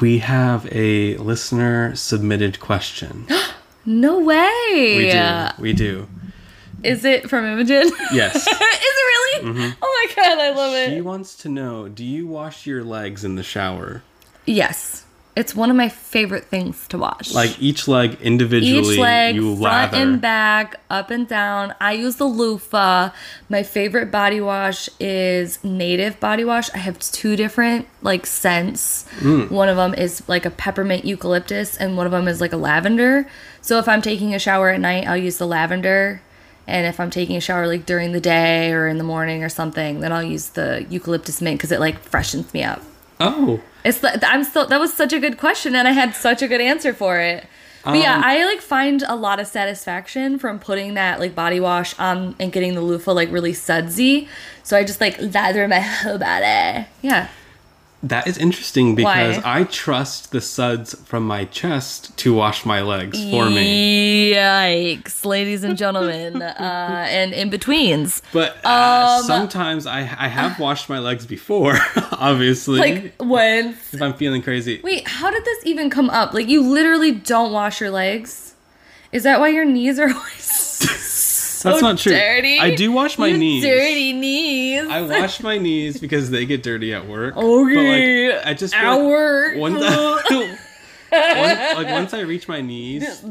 We have a listener submitted question. No way. We do. We do. Is it from Imogen? Yes. Is it really? Mm-hmm. Oh my god, I love She it. She wants to know Do you wash your legs in the shower? Yes. It's one of my favorite things to wash. Like each leg individually, each leg, you front lather. and back, up and down. I use the loofah. My favorite body wash is native body wash. I have two different like scents. Mm. One of them is like a peppermint eucalyptus, and one of them is like a lavender. So if I'm taking a shower at night, I'll use the lavender. And if I'm taking a shower like during the day or in the morning or something, then I'll use the eucalyptus mint because it like freshens me up. Oh. It's I'm so that was such a good question, and I had such a good answer for it. But yeah, Um, I like find a lot of satisfaction from putting that like body wash on and getting the loofah like really sudsy. So I just like lather my whole body. Yeah. That is interesting because Why? I trust the suds from my chest to wash my legs for me. Yikes, ladies and gentlemen, uh, and in betweens. But uh, Um, sometimes I I have washed my legs before, obviously. Like when? if I'm feeling crazy. Wait, how did this even come up? Like you literally don't wash your legs? Is that why your knees are always so That's not true. dirty? I do wash my You knees. Dirty knees. I wash my knees because they get dirty at work. Okay. But like, I just feel At like work. Once I, once, like once I reach my knees,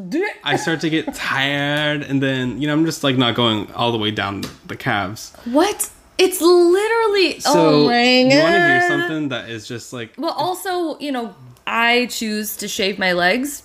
I start to get tired, and then you know I'm just like not going all the way down the calves. what? It's literally. So oh my you want to hear something that is just like Well, also, you know, I choose to shave my legs.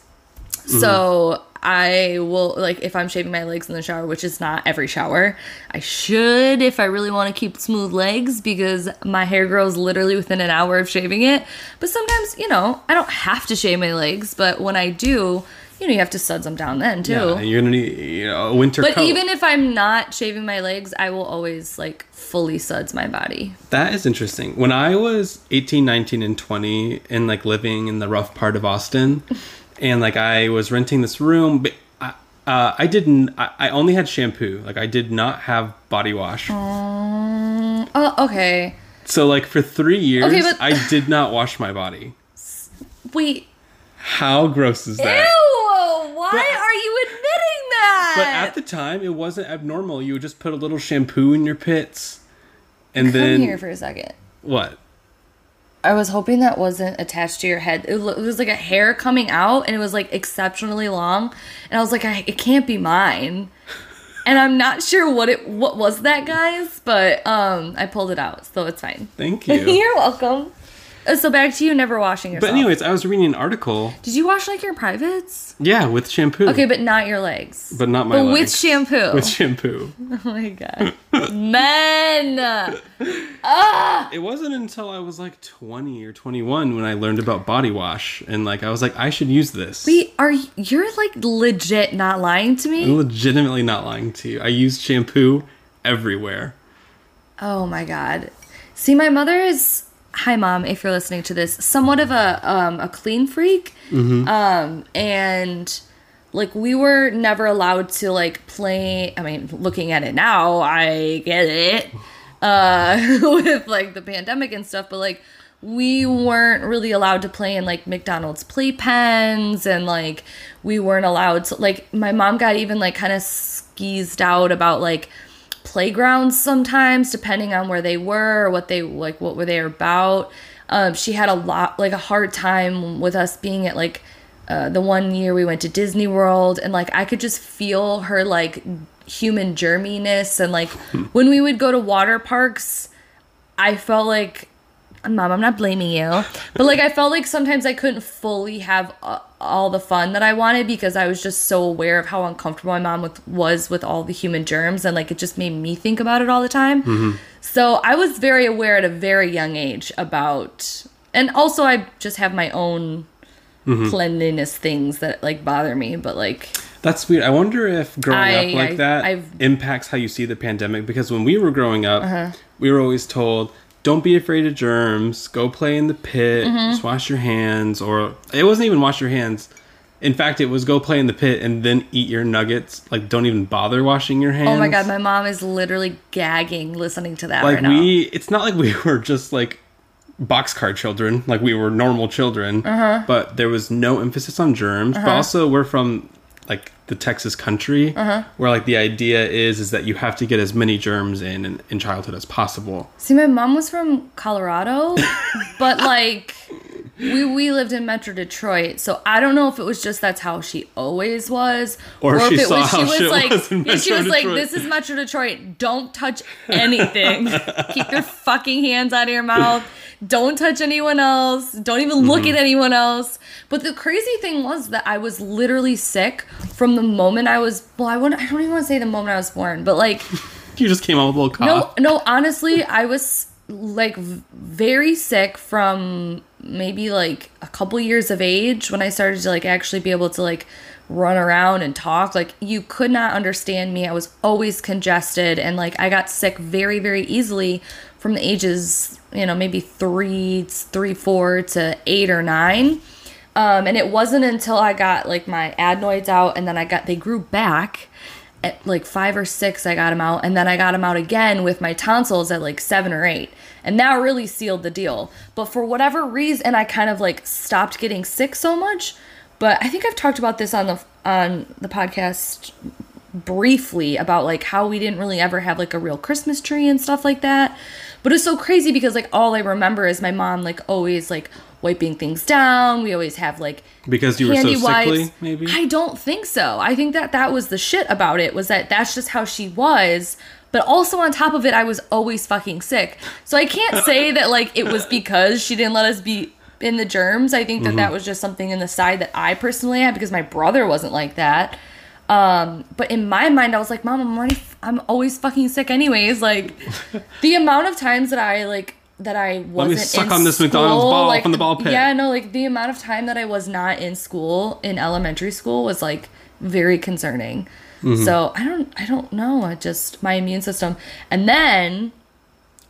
Mm-hmm. So I will, like, if I'm shaving my legs in the shower, which is not every shower, I should if I really want to keep smooth legs because my hair grows literally within an hour of shaving it. But sometimes, you know, I don't have to shave my legs, but when I do, you know, you have to suds them down then too. yeah, you're gonna need you know, a winter But coat. even if I'm not shaving my legs, I will always like fully suds my body. That is interesting. When I was 18, 19, and 20, and like living in the rough part of Austin, and like I was renting this room, but I, uh, I didn't, I, I only had shampoo. Like I did not have body wash. Oh, okay. So like for three years, Okay, but- I did not wash my body. Wait. How gross is that? Ew! Why But- are you admitting that? But at the time, it wasn't abnormal. You would just put a little shampoo in your pits, and Come then here for a second. what? I was hoping that wasn't attached to your head. It, lo- it was like a hair coming out, and it was like exceptionally long. And I was like, I, it can't be mine. And I'm not sure what it what was that, guys. But um, I pulled it out, so it's fine. Thank you. You're welcome. Uh, So back to you never washing yourself. but anyways, I was reading an article. did you wash like your privates? Yeah, with shampoo. Okay, but not your legs. but not my But with shampoo. With shampoo. oh my god, men. It wasn't until I was like 20 or 21 when I learned about body wash and like I was like I should use this. Wait, are y- you're like legit not lying to I'm me? legitimately not lying to you. I use shampoo everywhere. Oh my god. See, my mother is hi mom, if you're listening to this, somewhat of a um a clean freak. Um and like we were never allowed to like play I mean, looking at it now, I get it. Uh with like the pandemic and stuff, but like we weren't really allowed to play in like McDonald's playpens and like we weren't allowed to like my mom got even like kind of skeezed out about like playgrounds sometimes depending on where they were or what they like what were they about. Um, she had a lot like a hard time with us being at like uh, the one year we went to disney world and like i could just feel her like human germiness and like when we would go to water parks i felt like mom i'm not blaming you but like i felt like sometimes i couldn't fully have uh, all the fun that i wanted because i was just so aware of how uncomfortable my mom with, was with all the human germs and like it just made me think about it all the time so i was very aware at a very young age about and also i just have my own cleanliness things that like bother me but like That's weird. I wonder if growing I- up like I- that I've- impacts how you see the pandemic because when we were growing up, Uh-huh. we were always told don't be afraid of germs, go play in the pit, Mm-hmm. just wash your hands or it wasn't even wash your hands. In fact, it was go play in the pit and then eat your nuggets. Like don't even bother washing your hands. oh my god my mom is literally gagging listening to that like right now we it's not like we were just like boxcar children, like we were normal children, Uh-huh. but there was no emphasis on germs. But also, we're from like the Texas country, Uh-huh. where like the idea is is that you have to get as many germs in in, in childhood as possible. See, my mom was from Colorado, but like we we lived in Metro Detroit, so I don't know if it was just that's how she always was, Or she saw how she was like was yeah, she was like this is Metro Detroit. Don't touch anything. Keep your fucking hands out of your mouth. Don't touch anyone else. Don't even look Mm-hmm. at anyone else. But the crazy thing was that I was literally sick from the moment I was. Well, I wouldn't. I don't even want to say the moment I was born, but like. You just came out with a little cough. no, no, honestly, I was like very sick from maybe like a couple years of age when I started to like actually be able to like run around and talk. Like you could not understand me. I was always congested and like I got sick very, very easily from the ages, you know, maybe three, three, four to eight or nine. Um, and it wasn't until I got like my adenoids out and then I got they grew back at like five or six, I got them out, and then I got them out again with my tonsils at like seven or eight, and that really sealed the deal. But for whatever reason, I kind of like stopped getting sick so much. But I think I've talked about this on the on the podcast briefly about like how we didn't really ever have like a real Christmas tree and stuff like that. But it's so crazy because like all I remember is my mom like always like wiping things down. We always have like Because you were so candy sickly, wipes. maybe? I don't think so. I think that that was the shit about it was that that's just how she was. But also on top of it, I was always fucking sick. So I can't say that like it was because she didn't let us be in the germs. I think that Mm-hmm. that was just something in the side that I personally had because my brother wasn't like that. Um, but in my mind, I was like, Mom, I'm already, I'm always fucking sick anyways. Like, the amount of times that I like that I wasn't Let me suck on this McDonald's school, ball like, from the ball pit. Yeah, no, like the amount of time that I was not in school in elementary school was like very concerning. Mm-hmm. So I don't, I don't know. I just my immune system, and then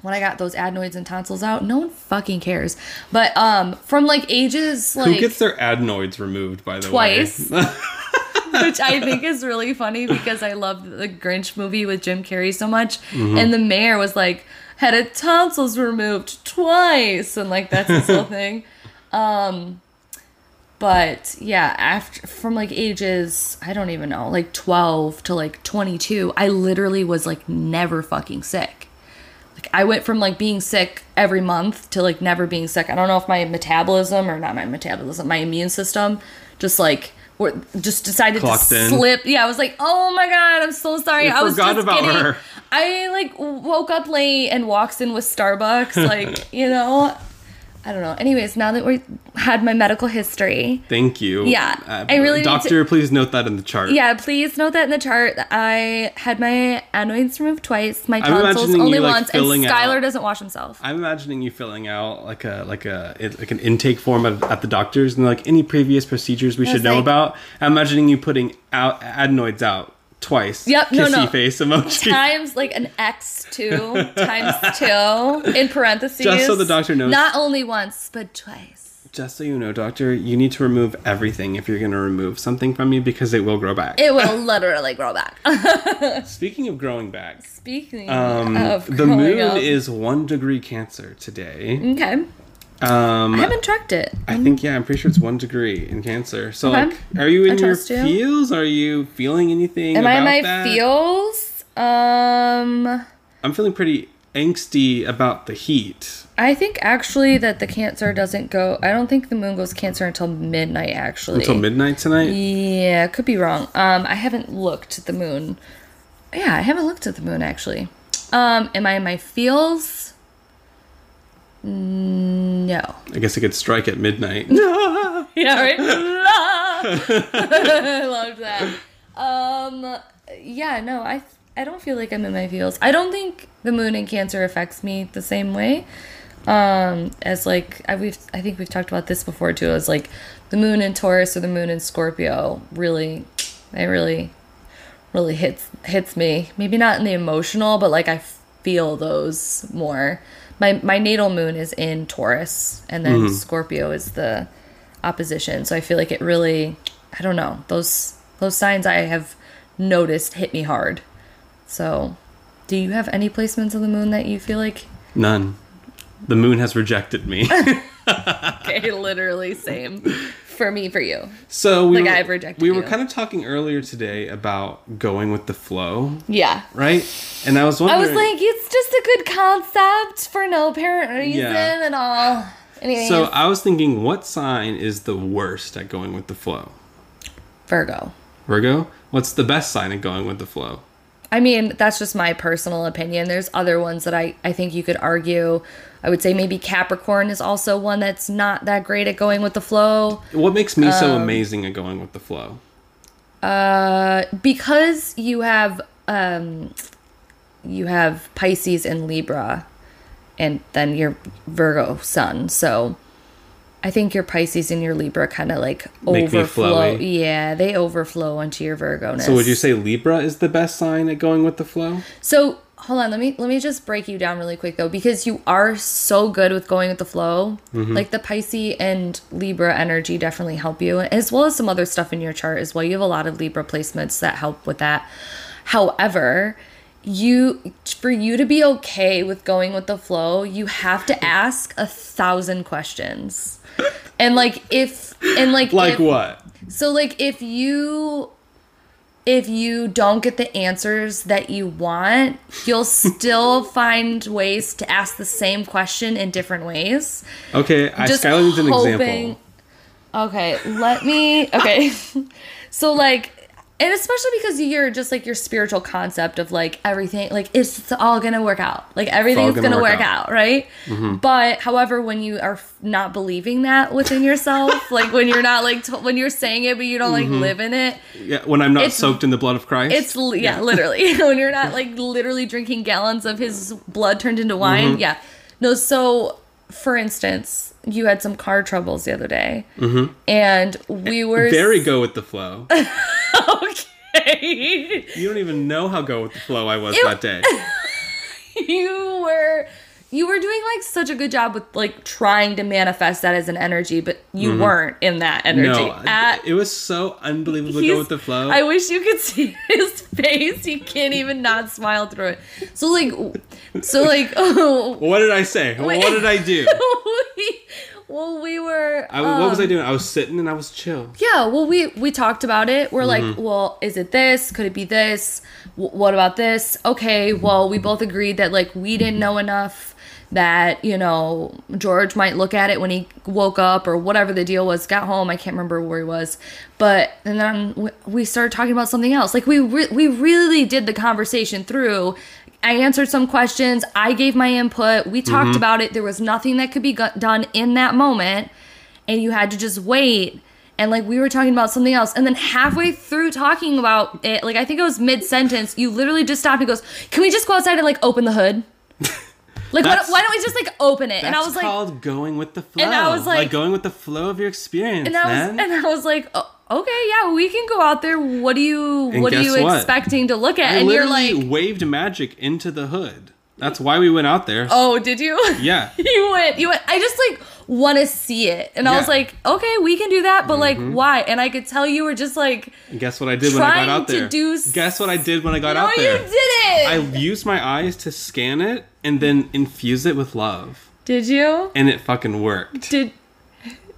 when I got those adenoids and tonsils out, no one fucking cares. But um, from like ages like Who gets their adenoids removed? By the way? Twice. way, which I think is really funny because I love the Grinch movie with Jim Carrey so much. Mm-hmm. And the mayor was like, had a tonsils removed twice, and like that's his whole thing. Um, but yeah, after from like ages, I don't even know, like 12 to like 22, I literally was like never fucking sick. Like I went from like being sick every month to like never being sick. I don't know if my metabolism or not my metabolism, my immune system just like were, just decided Clocked to in. slip. Yeah, I was like, "Oh my god, I'm so sorry." You I was forgot just about getting her. I like woke up late and walks in with Starbucks like, you know, I don't know. Anyways, now that we had my medical history, Thank you. Yeah, Uh, I really need to- Doctor, please note that in the chart. yeah, please note that in the chart. I had my adenoids removed twice, my tonsils only you, like, once, and Skylar out- doesn't wash himself. I'm imagining you filling out like a like a like an intake form at, at the doctor's and like any previous procedures we should was know like- about. I'm imagining you putting out adenoids out twice. Yep, Kissy no, no. face emoji. times like an X two times two in parentheses. Just so the doctor knows. Not only once, but twice. Just so you know, doctor, you need to remove everything if you're going to remove something from you because it will grow back. It will literally grow back. Speaking of growing back, Speaking um, of the moon up. is one degree Cancer today. okay. Um, I haven't tracked it. I think yeah, I'm pretty sure it's one degree in Cancer. So Okay. like, are you in your you. feels? Are you feeling anything? Am I in my that? feels? Um, I'm feeling pretty angsty about the heat. I think actually that the Cancer doesn't go. I don't think the moon goes Cancer until midnight. Actually, Until midnight tonight. Yeah, could be wrong. Um, I haven't looked at the moon. Yeah, I haven't looked at the moon actually. Um, am I in my feels? No. I guess it could strike at midnight. Yeah, right. I loved that. Um, yeah, no, I I don't feel like I'm in my feels. I don't think the moon in Cancer affects me the same way. Um, as like I we've I think we've talked about this before too. As like the moon in Taurus or the moon in Scorpio really, it really, really hits hits me. Maybe not in the emotional, but like I feel those more. My my natal moon is in Taurus, and then mm-hmm. Scorpio is the opposition. So I feel like it really, I don't know, those those signs I have noticed hit me hard. So, do you have any placements of the moon that you feel like None. The moon has rejected me. Okay, literally same for me for you. so we Like, were, I've rejected we were you. kind of talking earlier today about going with the flow, Yeah. right? And I was wondering. I was like, it's just a good concept for no apparent reason Yeah. at all. Anyways, so I was thinking what sign is the worst at going with the flow? Virgo. Virgo? What's the best sign at going with the flow? I mean, that's just my personal opinion. There's other ones that I, I think you could argue. I would say maybe Capricorn is also one that's not that great at going with the flow. What makes me Um, so amazing at going with the flow? Uh, because you have um, you have Pisces and Libra, and then your Virgo Sun. So I think your Pisces and your Libra kind of like Make overflow. Yeah, they overflow onto your Virgo. So would you say Libra is the best sign at going with the flow? So hold on, let me let me just break you down really quick though, because you are so good with going with the flow. Mm-hmm. Like the Pisces and Libra energy definitely help you, as well as some other stuff in your chart as well. You have a lot of Libra placements that help with that. However, you for you to be okay with going with the flow, you have to ask a thousand questions. And like if and like Like if, what? so like if you if you don't get the answers that you want, you'll still find ways to ask the same question in different ways. Okay, I Just Skylar needs an example. Okay, let me okay. so like and especially because you're just like your spiritual concept of like everything like it's all gonna work out like everything's gonna gonna, work work, out. out, right but however when you are not believing that within yourself like when you're not like t- when you're saying it but you don't like live in it Yeah, when I'm not soaked in the blood of Christ. it's li- yeah, literally when you're not like literally drinking gallons of his blood turned into wine. Mm-hmm. Yeah, no. So for instance, you had some car troubles the other day, mm-hmm. and we eh, were very go with the flow. okay. you don't even know how go with the flow I was Ew. that day. you were you were doing like such a good job with like trying to manifest that as an energy, but you weren't in that energy. Mm-hmm. No, at, it was so unbelievable to go with the flow. I wish you could see his face. He can't even not smile through it. So like, so like, oh, what did I say? Wait. What did I do? we, well, we were. I, what was I um, doing? I was sitting and I was chill. Yeah, well, we we talked about it. We're Mm-hmm. like, well, is it this? Could it be this? W- what about this? Okay, well, we both agreed that like we didn't know enough that you know George might look at it when he woke up or whatever the deal was. Got home, I can't remember where he was, but and then we- started talking about something else. Like we re- we really did the conversation through. I answered some questions. I gave my input. We talked Mm-hmm. about it. There was nothing that could be done in that moment and you had to just wait and like we were talking about something else and then halfway through talking about it like i think it was mid-sentence you literally just stopped and goes can we just go outside and like open the hood like why, That's- why don't we just like open it and i was like called going with the flow. And I was like- going with the flow of your experience, and i was man. and i was like oh, okay yeah we can go out there what are you And what are you what? expecting to look at I and you're like waved magic into the hood. That's why we went out there. oh did you Yeah. you went you went i just like want to see it and i was like okay we can do that but like Mm-hmm. why and i could tell you were just like And guess what I did when I got out there? do Guess what I did when I got no out there? No, you didn't I used my eyes to scan it and then infuse it with love. did you And it fucking worked. did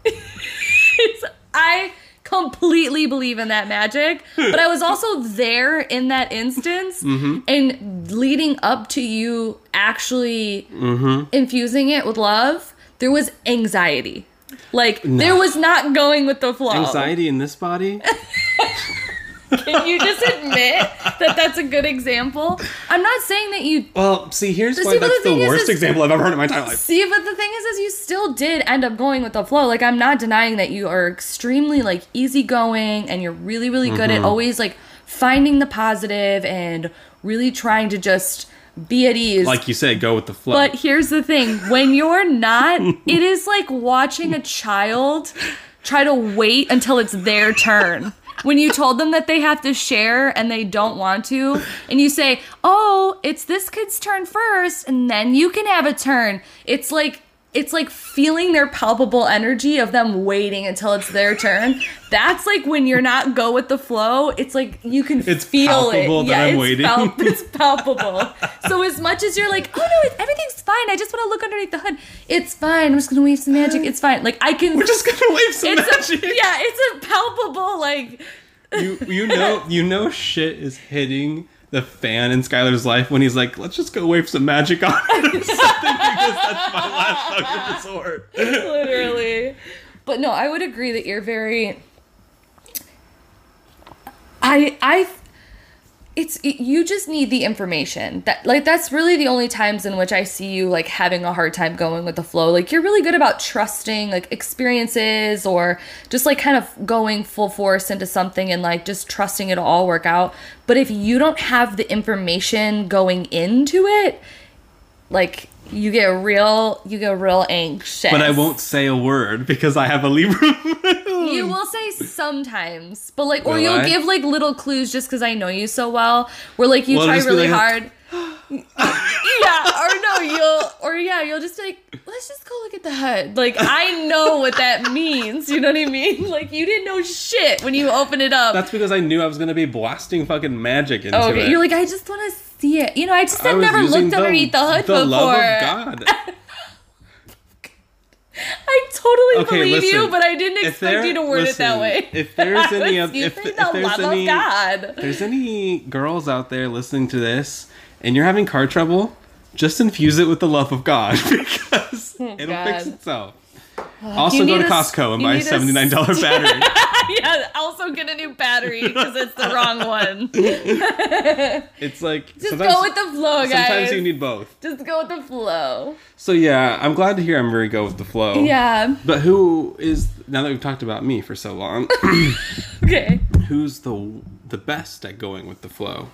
I completely believe in that magic but i was also there in that instance Mm-hmm. and leading up to you actually Mm-hmm. infusing it with love there was anxiety like there was not going with the flow Anxiety in this body? can you just admit that that's a good example i'm not saying that you Well, see, here's But why that's the the, worst is- example I've ever heard in my entire life. See, but the thing is, is you still did end up going with the flow. Like I'm not denying that you are extremely like easygoing and you're really, really good Mm-hmm. at always like finding the positive and really trying to just be at ease. Like you said, go with the flow. but here's the thing: when you're not, it is like watching a child try to wait until it's their turn. When you told them that they have to share and they don't want to, and you say, "Oh, it's this kid's turn first, and then you can have a turn." It's like it's like feeling their palpable energy of them waiting until it's their turn. That's like when you're not go with the flow. It's like you can It's feel palpable it. that I'm it's waiting. pal- it's palpable. so as much as you're like, oh no, everything's fine. I just want to look underneath the hood. It's fine. I'm just gonna wave some magic. It's fine. Like I can. We're just gonna wave some magic. a yeah. It's a palpable like. you you know you know shit is hitting the fan in Skylar's life when he's like, let's just go wave some magic on it or something because that's my last the sword. literally but no i would agree that you're very i i it's it, you just need the information. That like that's really the only times in which i see you like having a hard time going with the flow. Like you're really good about trusting like experiences or just like kind of going full force into something and like just trusting it'll all work out. But if you don't have the information going into it like you get real you get real anxious But I won't say a word because I have a Libra. you will say sometimes but like or Will you'll I? give like little clues just because i know you so well where like you Well, try really like- hard yeah or no you'll or yeah you'll just be like let's just go look at the hood like i know what that means you know what i mean like you didn't know shit when you open it up That's because I knew I was gonna be blasting fucking magic into okay it. you're like i just want to see it you know i just I have never looked underneath the hood the before love of God. I totally Okay, believe you, but I didn't expect there- you to word it that way. if there's any I of- if- using if the there's love any- of God. There's any girls out there listening to this and you're having car trouble, just infuse it with the love of God because oh, it'll fix Oh, itself. Uh, also, go to a s- Costco and buy a need a s- seventy nine dollar battery. yeah, also get a new battery because it's the wrong one. It's like Just go with the flow, guys. sometimes you need both. Just go with the flow. So yeah, I'm glad to hear I'm very go with the flow. Yeah. But who is now that we've talked about me for so long? Okay. who's the the best at going with the flow?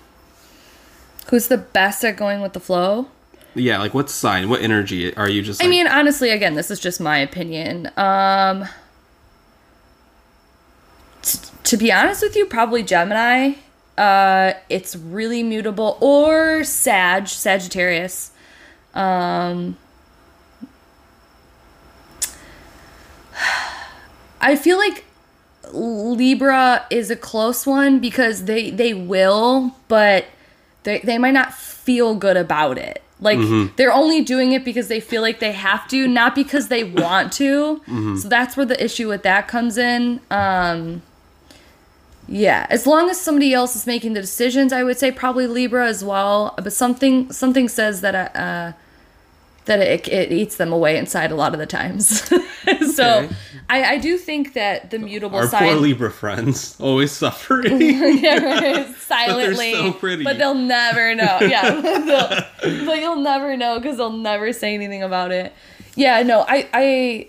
Who's the best at going with the flow? Yeah, like what sign, what energy are you just? I mean, honestly, again, this is just my opinion. Um, t- to be honest with you, probably Gemini. Uh, it's really mutable or Sag, Sagittarius. Um, I feel like Libra is a close one because they they will, but they they might not feel good about it. Like they're only doing it because they feel like they have to, not because they want to. So that's where the issue with that comes in. Um yeah, as long as somebody else is making the decisions, I would say probably Libra as well. But something something says that uh, that it, it eats them away inside a lot of the times. so Okay. I, I do think that the mutable our sign poor Libra friends always suffering. silently, so pretty. but they'll never know. Yeah, but you'll never know because they'll never say anything about it. Yeah, no, I, I,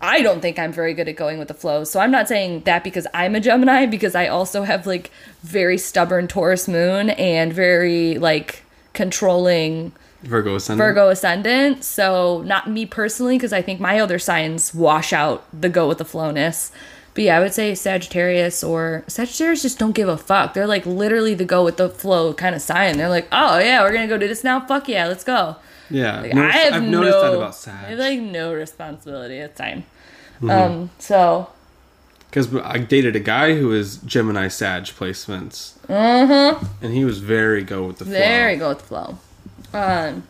I don't think I'm very good at going with the flow. So I'm not saying that because I'm a Gemini, because I also have like very stubborn Taurus moon and very like controlling Virgo ascendant. Virgo ascendant. So not me personally, because I think my other signs wash out the go with the flowness. But yeah, I would say Sagittarius or Sagittarius just don't give a fuck. They're like literally the go with the flow kind of sign. They're like, oh yeah, we're gonna go do this now. Fuck yeah, let's go. Yeah, Like, noticed- I have I've no, noticed that about Sag. I have like no responsibility. at fine. Mm-hmm. Um. So. Because I dated a guy who was Gemini Sag placements. Mm-hmm. And he was very go with the flow. Very go with the flow. Um,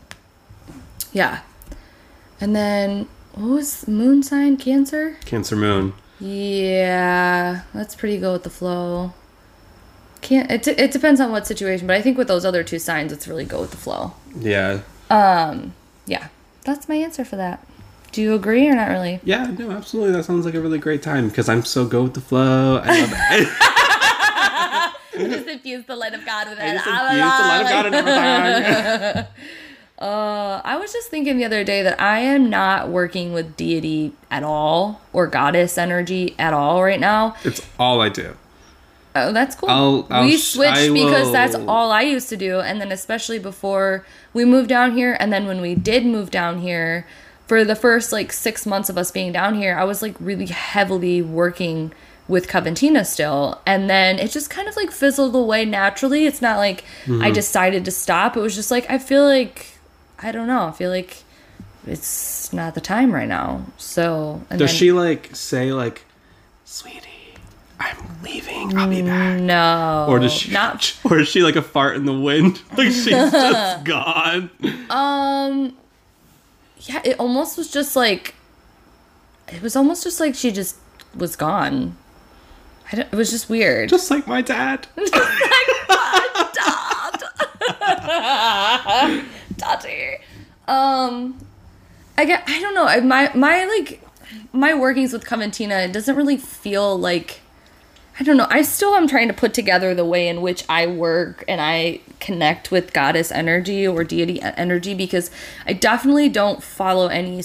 yeah. And then what was moon sign? Cancer. Cancer Moon. Yeah, that's pretty go with the flow. Can't it? It depends on what situation, but I think with those other two signs, it's really go with the flow. Yeah. Um, yeah, that's my answer for that. Do you agree or not really? Yeah, no, absolutely. That sounds like a really great time because I'm so go with the flow. I love it. just infuse the light of God with I it. just infuse the light of God in everything. Uh, I was just thinking the other day that I am not working with deity at all or goddess energy at all right now. It's all I do. Oh, that's cool. I'll- I'll we switched I because that's all I used to do, and then especially before we moved down here, and then when we did move down here, for the first like six months of us being down here, I was like really heavily working with Coventina still, and then it just kind of like fizzled away naturally. It's not like Mm-hmm. I decided to stop. It was just like I feel like I don't know. I feel like it's not the time right now. So and Does then- she like say like, "Sweetie, I'm leaving. I'll be back," No. or does she? not? Or is she like a fart in the wind? Like she's just gone. Um. Yeah, it almost was just like. It was almost just like she just was gone. It was just weird. Just like my dad. like my dad. Daddy. Um, I get. I don't know. My my like my workings with Coventina it doesn't really feel like. I don't know. I still am trying to put together the way in which I work and I connect with goddess energy or deity energy because I definitely don't follow any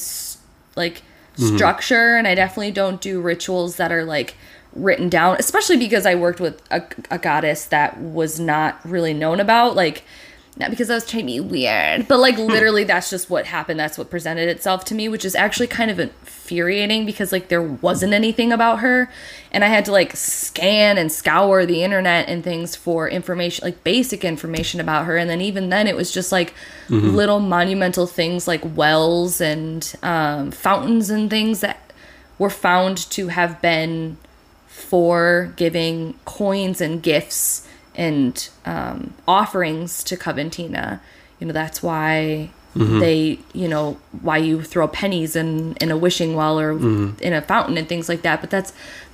like structure and I definitely don't do rituals that are like written down, especially because I worked with a, a goddess that was not really known about. Like, not because I was trying to be weird, but like literally that's just what happened. That's what presented itself to me, which is actually kind of infuriating because like there wasn't anything about her. And I had to like scan and scour the internet and things for information, like basic information about her. And then even then it was just like little monumental things like wells and um, fountains and things that were found to have been for giving coins and gifts and um, offerings to Coventina. You know, that's why they, you know, why you throw pennies in, in a wishing well or in a fountain and things like that. But that's,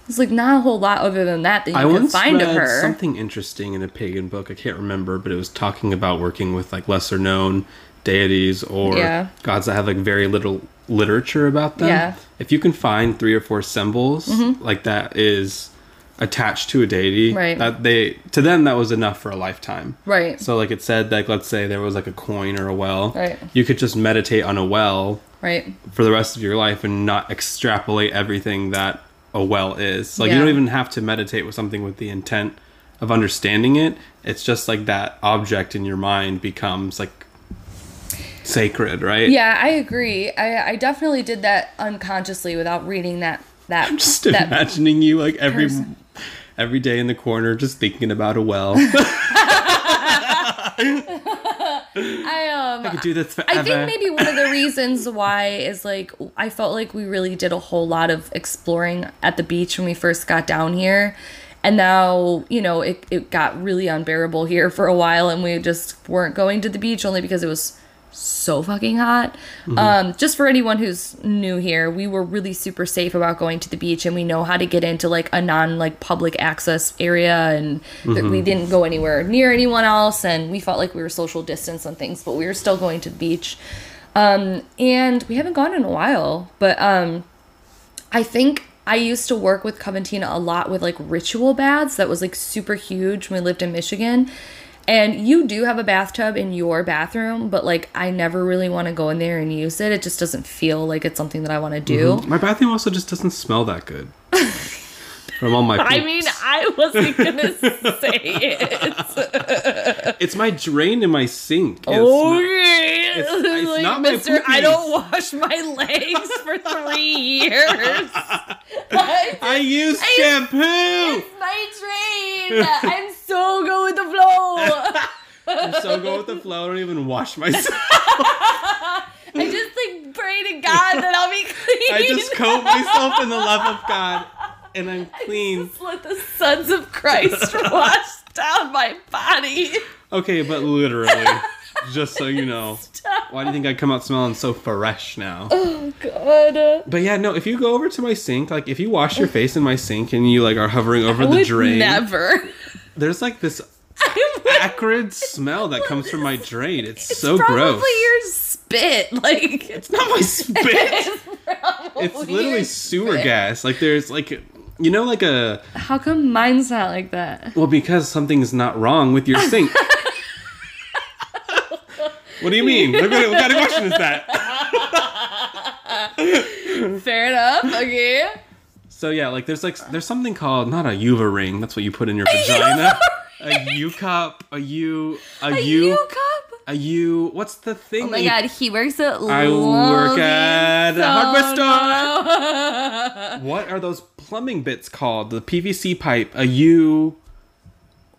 it's like not a whole lot other than that that you I can find of her. something interesting in a pagan book. I can't remember, but it was talking about working with like lesser known deities or Yeah. gods that have like very little literature about them. Yeah. Mm-hmm. If you can find three or four symbols like that is attached to a deity, Right. that they to them that was enough for a lifetime. Right. So like it said like let's say there was like a coin or a well. Right. You could just meditate on a well right. for the rest of your life and not extrapolate everything that a well is. Like you don't even have to meditate with something with the intent of understanding it. It's just like that object in your mind becomes like sacred, right? Yeah, I agree. I, I definitely did that unconsciously without reading that that I'm Just that imagining you like every person. every day in the corner just thinking about a well. I um I could do this forever. I think maybe one of the reasons why is like I felt like we really did a whole lot of exploring at the beach when we first got down here. And now, you know, it, it got really unbearable here for a while and we just weren't going to the beach only because it was so fucking hot. Um, just for anyone who's new here, we were really super safe about going to the beach and we know how to get into like a non like public access area and that we didn't go anywhere near anyone else and we felt like we were social distance on things, but we were still going to the beach. Um, and we haven't gone in a while, but um, I think I used to work with Coventina a lot with like ritual baths. That was like super huge when we lived in Michigan. And you do have a bathtub in your bathroom, but like I never really want to go in there and use it. It just doesn't feel like it's something that I want to do. Mm-hmm. my bathroom also just doesn't smell that good. From all my I mean, I wasn't gonna say it. it's my drain in my sink. It's Okay, oh, it's- it's not my Mister. I don't wash my legs for three years. What? I use I- shampoo. my train. I'm so good with the flow. I'm so good with the flow. I don't even wash myself. I just like pray to God that I'll be clean. I just coat myself in the love of God, and I'm clean. Just let the sons of Christ wash down my body. Okay, but literally, just so you know, why do you think I come out smelling so fresh now? Oh God. But yeah, no. If you go over to my sink, like if you wash your face in my sink and you like are hovering over I the would drain, never. there's like this acrid smell that comes from my drain. It's, It's so probably gross. your spit. Like It's not my spit. it's, It's literally sewer spit. gas. Like there's like you know like a How come mine's not like that? well because something's not wrong with your sink. what do you mean? What, what kind of question is that? Fair enough. Okay. So yeah, like there's like there's something called not a Uva ring. That's what you put in your vagina. A U cup. A U. A, A U. U cup. A U. What's the thing? Oh my you- god, he works at I work at a hardware store. What are those plumbing bits called? The PVC pipe. A U.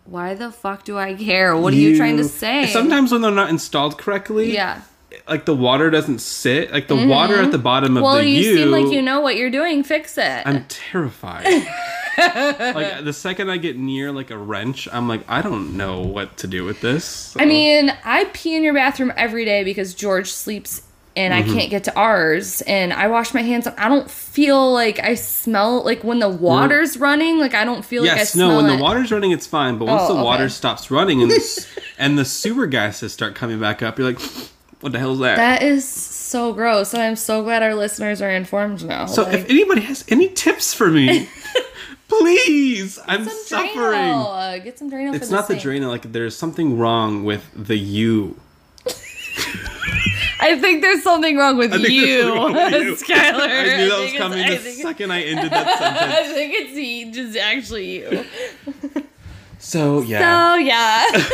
Why the fuck do I care? What are you trying to say? Sometimes when they're not installed correctly, Yeah. like the water doesn't sit. Like the water at the bottom of Mm-hmm. Well, the you U. seem like you know what you're doing. Fix it. I'm terrified. like the second I get near like a wrench, I'm like, I don't know what to do with this. I mean, I pee in your bathroom every day because George sleeps and Mm-hmm. I can't get to ours. And I wash my hands. I don't feel like I smell like when the water's running. Like I don't feel like I yes, smell no. When it. the water's running, it's fine. But once Oh, the water stops running and the, and the sewer gases start coming back up, you're like, what the hell is that? That is so gross, and I'm so glad our listeners are informed now. so Like, if anybody has any tips for me, please, I'm some suffering. Drano, uh, get some Drano. It's not the sink. Drano. Like there's something wrong with the U. I think there's something wrong with I you, wrong with you. Skylar. I knew that was coming the it's- second I ended that sentence. I think it's he, just actually you. So yeah. So yeah.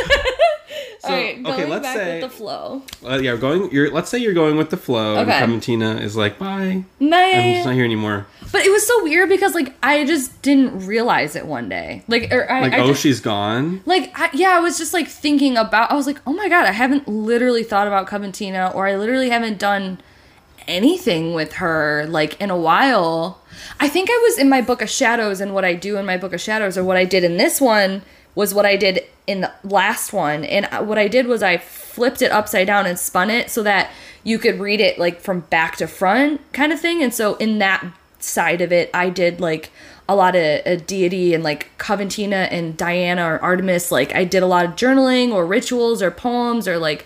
So, All right, going okay, let's back say with the flow. uh, yeah, going. You're let's say you're going with the flow, Okay. and Coventina is like, bye. I'm just not here anymore. But it was so weird because like I just didn't realize it one day. Like or I, Like, I oh, just, she's gone. like I, yeah, I was just like thinking about. I was like, oh my god, I haven't literally thought about Coventina, or I literally haven't done anything with her like in a while. I think I was in my book of shadows, and what I do in my book of shadows, or what I did in this one, was what I did in the last one. And what I did was I flipped it upside down and spun it so that you could read it like from back to front kind of thing. And so in that side of it, I did like a lot of a deity and like Coventina and Diana or Artemis. Like I did a lot of journaling or rituals or poems or like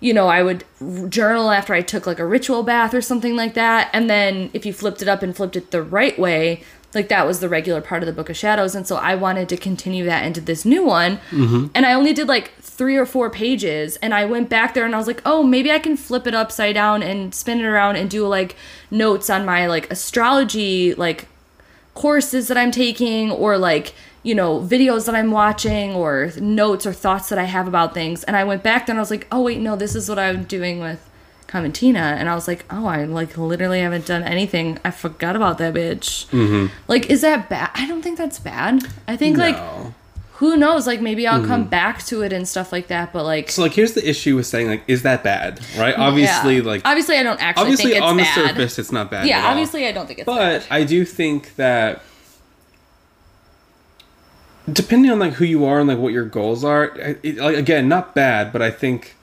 you know, I would journal after I took like a ritual bath or something like that. And then if you flipped it up and flipped it the right way, like that was the regular part of the Book of Shadows. And so I wanted to continue that into this new one. Mm-hmm. And I only did like three or four pages. And I went back there and I was like, oh, maybe I can flip it upside down and spin it around and do like notes on my like astrology, like courses that I'm taking or like, you know, videos that I'm watching or notes or thoughts that I have about things. And I went back there and I was like, oh wait, no, this is what I'm doing with Coventina. And I was like, oh, I like literally haven't done anything. I forgot about that bitch. Mm-hmm. Like, is that bad? I don't think that's bad. I think like who knows? Like maybe I'll come back to it and stuff like that. But like, So like, here's the issue with saying like, is that bad? Right? Obviously, yeah. like, obviously I don't actually obviously think it's on the bad. surface, it's not bad. yeah, at all. obviously I don't think it's bad. But I do think that depending on like who you are and like what your goals are, it, like again, not bad, but I think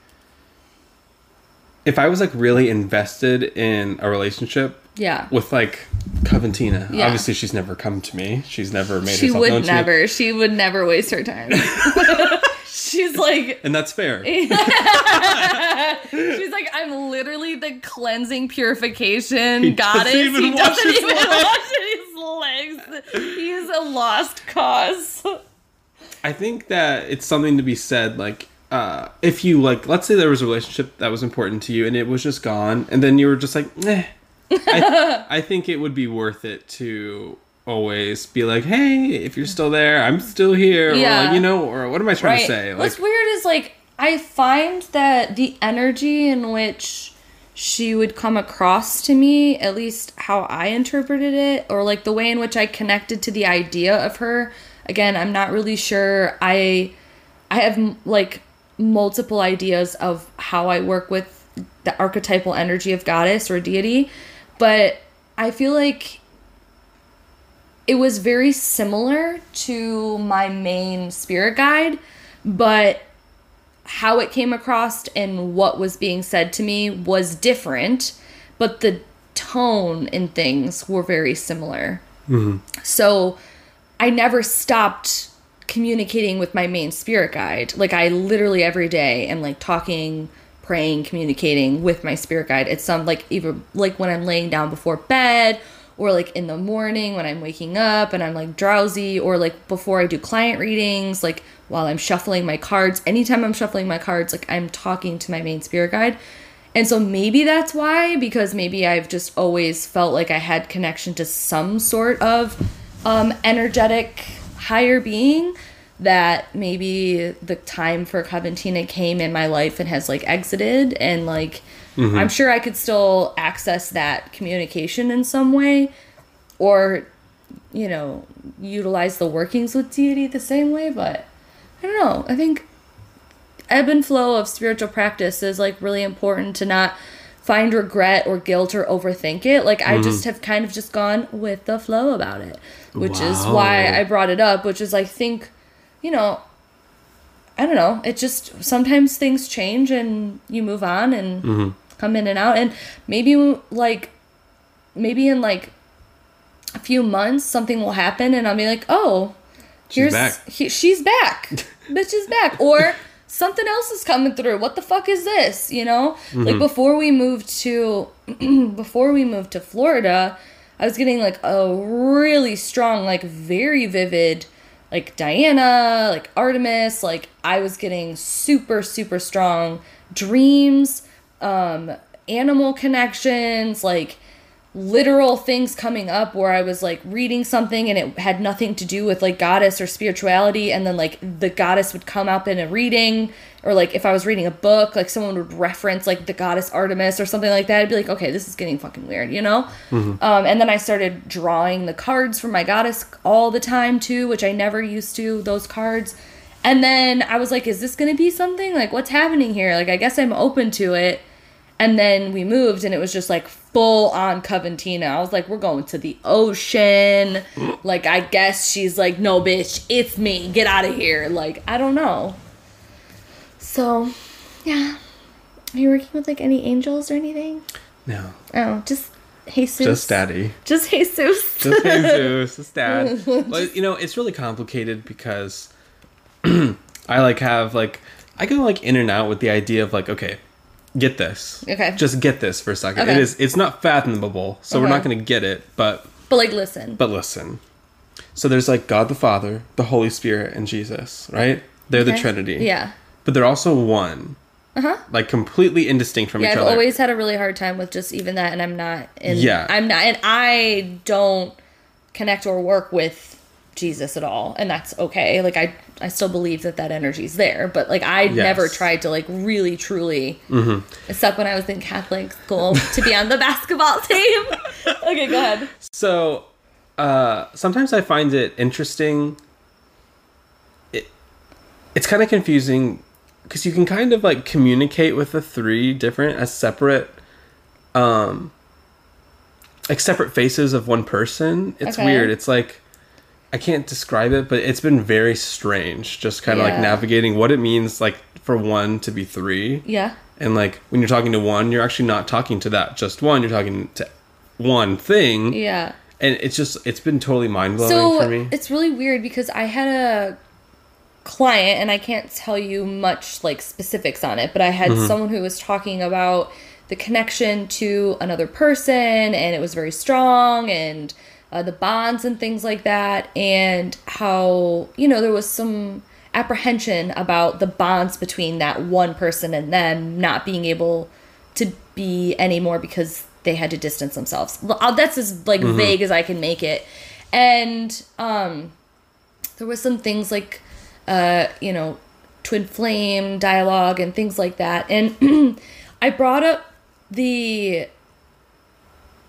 if I was like really invested in a relationship Yeah. with like Coventina, Yeah. obviously she's never come to me. She's never made She herself would known to me. never. She would never waste her time. She's like, And that's fair. she's like, I'm literally the cleansing purification He goddess. doesn't he doesn't even legs. wash his legs. He's a lost cause. I think that it's something to be said like uh, if you like let's say there was a relationship that was important to you and it was just gone and then you were just like eh I, I think it would be worth it to always be like hey if you're still there i'm still here or Yeah. like you know or what am i trying to say like What's weird is like I find that the energy in which she would come across to me, at least how I interpreted it, or like the way in which I connected to the idea of her. Again, I'm not really sure. I I have like multiple ideas of how I work with the archetypal energy of goddess or deity, but I feel like it was very similar to my main spirit guide, but how it came across and what was being said to me was different, but the tone and things were very similar. Mm-hmm. So I never stopped communicating with my main spirit guide. Like I literally every day am like talking, praying, communicating with my spirit guide. It's some like even like when I'm laying down before bed or like in the morning when I'm waking up and I'm like drowsy or like before I do client readings, like while I'm shuffling my cards. Anytime I'm shuffling my cards, like I'm talking to my main spirit guide. And so maybe that's why, because maybe I've just always felt like I had connection to some sort of um, energetic higher being that maybe the time for Coventina came in my life and has like exited and like mm-hmm. I'm sure I could still access that communication in some way or you know utilize the workings with deity the same way but I don't know. I think ebb and flow of spiritual practice is like really important to not find regret or guilt or overthink it. Like I just mm-hmm. have kind of just gone with the flow about it, which is why I brought it up, which is I think, you know, I don't know, it just sometimes things change and you move on and mm-hmm. come in and out and maybe like maybe in like a few months something will happen and I'll be like, "Oh, here's back. he, she's back. Bitch is back." Or something else is coming through. What the fuck is this? You know? Like before we moved to before we moved to Florida, I was getting like a really strong, like very vivid like Diana, like Artemis, like I was getting super super strong dreams, um animal connections, like literal things coming up where I was like reading something and it had nothing to do with like goddess or spirituality and then like the goddess would come up in a reading or like if I was reading a book like someone would reference like the goddess Artemis or something like that I'd be like okay this is getting fucking weird you know? Um, and then I started drawing the cards for my goddess all the time too which I never used to those cards. And then I was like is this gonna be something? Like what's happening here? Like I guess I'm open to it and then we moved and it was just like full on Coventina. I was like, we're going to the ocean. like, I guess she's like, no, bitch, it's me. Get out of here. Like, I don't know. So, yeah. Are you working with like any angels or anything? No, Oh, just Jesus. just daddy. Just Jesus. Just Jesus, just dad. But you know, it's really complicated because I like have like I go like in and out with the idea of like, okay, get this. Okay. Just get this for a second. Okay. It is it's not fathomable, so we're not gonna get it, but but like, listen. but listen. So there's like God the Father, the Holy Spirit, and Jesus, right? They're the Trinity. Yeah. But they're also one. Uh-huh. Like completely indistinct from Yeah, each I've other. always had a really hard time with just even that, and I'm not. And Yeah. I'm not, and I don't connect or work with Jesus at all, and that's okay. Like I, I still believe that that energy's there, but like I never tried to like really truly, except when I was in Catholic school to be on the basketball team. okay, go ahead. So, uh, sometimes I find it interesting. It, it's kind of confusing because you can kind of like communicate with the three different as separate, um, like separate faces of one person. It's Okay. weird. It's like I can't describe it, but it's been very strange. Just kind of like navigating what it means, like for one to be three. Yeah. And like when you're talking to one, you're actually not talking to that just one. You're talking to one thing Yeah. and it's just it's been totally mind blowing So for me. it's really weird because I had a client and I can't tell you much like specifics on it, but I had mm-hmm. someone who was talking about the connection to another person and it was very strong and uh, the bonds and things like that and how you know there was some apprehension about the bonds between that one person and them not being able to be anymore because they had to distance themselves. Uh, That's as like vague as I can make it. And um there was some things like uh you know twin flame dialogue and things like that. And I brought up the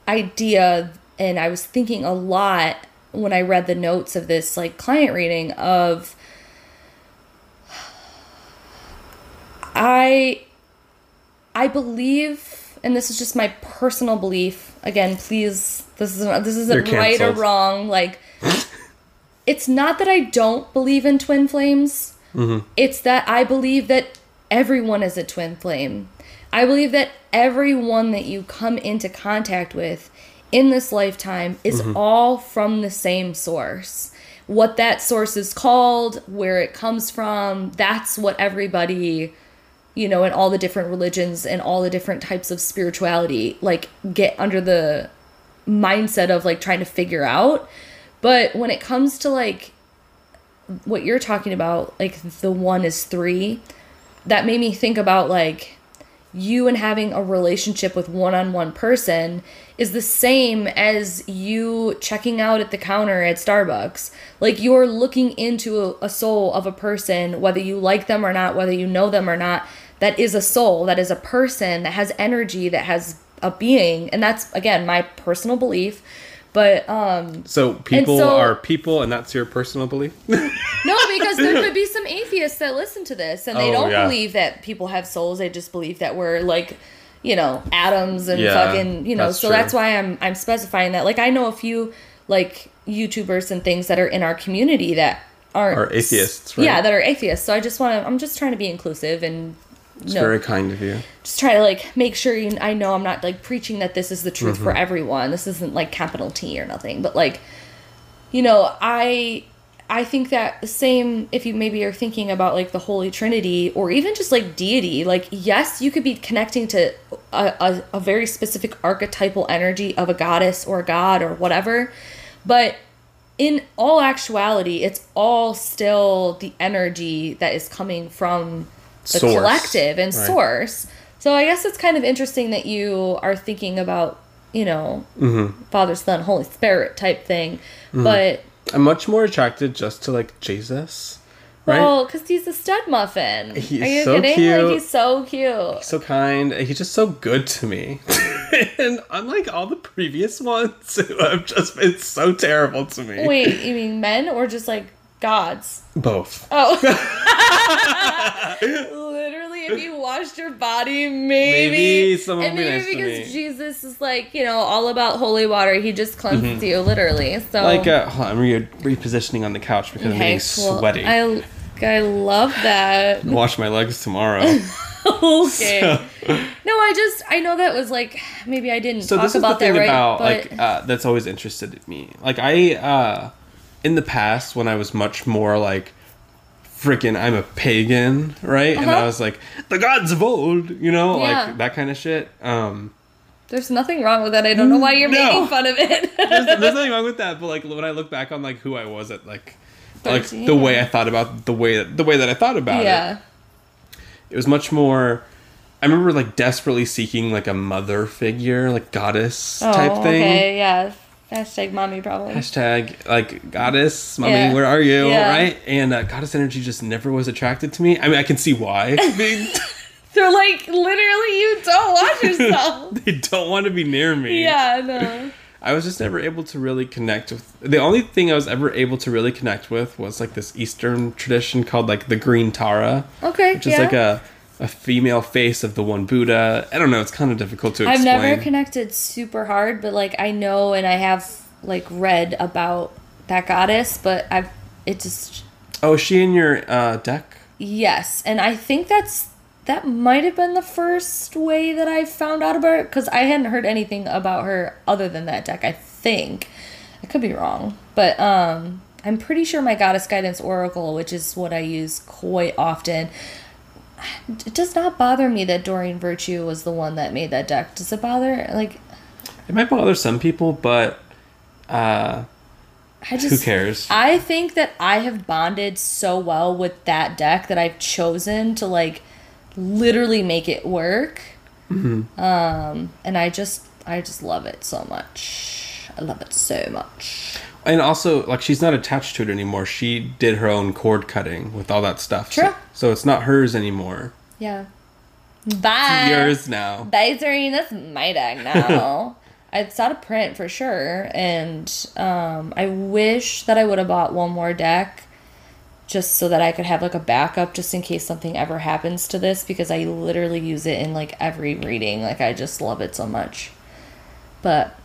idea and I was thinking a lot when I read the notes of this like client reading of I I believe, and this is just my personal belief. Again, please, this isn't this isn't You're right or wrong. Like, it's not that I don't believe in twin flames. Mm-hmm. It's that I believe that everyone is a twin flame. I believe that everyone that you come into contact with in this lifetime is mm-hmm. all from the same source. What that source is called, where it comes from, that's what everybody you know, in all the different religions and all the different types of spirituality, like get under the mindset of like trying to figure out. But when it comes to like what you're talking about, like the one is three, that made me think about like you and having a relationship with one on one person is the same as you checking out at the counter at Starbucks. Like you're looking into a, a soul of a person, whether you like them or not, whether you know them or not, that is a soul, that is a person, that has energy, that has a being. And that's, again, my personal belief. But um so people so- are people and that's your personal belief? no, because there could be some atheists that listen to this and they Oh, don't yeah. believe that people have souls. They just believe that we're like, you know, atoms and Yeah, fucking, you know. that's so true. that's why I'm I'm specifying that. Like I know a few like YouTubers and things that are in our community that aren't Are atheists, right? Yeah, that are atheists. So I just want to. I'm just trying to be inclusive and. It's no, very kind of you. just try to like make sure you, I know I'm not like preaching that this is the truth Mm-hmm. for everyone. This isn't like capital T or nothing, but like you know, I I think that the same if you maybe are thinking about like the Holy Trinity or even just like deity, like yes, you could be connecting to a, a, a very specific archetypal energy of a goddess or a god or whatever, but in all actuality, it's all still the energy that is coming from the Source, collective and right. source. So I guess it's kind of interesting that you are thinking about, you know, Mm-hmm. Father, Son, Holy Spirit type thing. But, I'm much more attracted just to like Jesus, right? well, because he's a stud muffin. He's are you so kidding? cute. Like, he's so cute. He's so kind. He's just so good to me. and unlike all the previous ones who have just been so terrible to me. Wait, you mean men or just like gods? Both. Oh. You washed your body, maybe. Maybe someone and would be maybe nice to because me. Jesus is like, you know, all about holy water. He just cleanses you, literally. So. Mm-hmm. Like, uh, hold on, I'm re- repositioning on the couch because I'm Okay, getting cool. sweaty. I, I love that. Wash my legs tomorrow. okay. No, I just I know that was like maybe I didn't so talk this is the about that right, about but like uh, that's always interested me like i uh in the past when i was much more like freaking i'm a pagan right and i Uh-huh. was like the gods of old you know Yeah. like that kind of shit um there's nothing wrong with that. I don't know why you're No. making fun of it. there's, there's nothing wrong with that but like when i look back on like who i was at like like the way i thought about the way that the way that i thought about it yeah. it was much more i remember like desperately seeking like a mother figure like goddess Oh, type thing okay, yeah. Hashtag mommy problem. hashtag like goddess mommy Yeah. where are you Yeah. right and uh, goddess energy just never was attracted to me i mean i can see why they, They're like literally you don't watch yourself. they don't want to be near me yeah, no. i was just never able to really connect with the only thing i was ever able to really connect with was like this eastern tradition called like the green tara Okay, which is yeah. like a a female face of the one buddha. I don't know it's kind of difficult to I've explain. never connected super hard, but like I know and I have like read about that goddess, but I've it just oh is she in your uh deck? Yes, and I think that's that might have been the first way that I found out about her because I hadn't heard anything about her other than that deck. I think. I could be wrong, but um, I'm pretty sure my Goddess Guidance Oracle, which is what I use quite often, it does not bother me that Doreen Virtue was the one that made that deck. Does it bother? Like it might bother some people but uh I just who cares I think that I have bonded so well with that deck that I've chosen to like literally make it work. Mm-hmm. Um, and I just I just love it so much. I love it so much. And also, like, she's not attached to it anymore. She did her own cord cutting with all that stuff. True. So, so it's not hers anymore. Yeah. Bye. Yours now. Bye, Doreen. That's my deck now. it's out of print for sure, and um, I wish that I would have bought one more deck, just so that I could have like a backup, just in case something ever happens to this, because I literally use it in like every reading. Like I just love it so much. But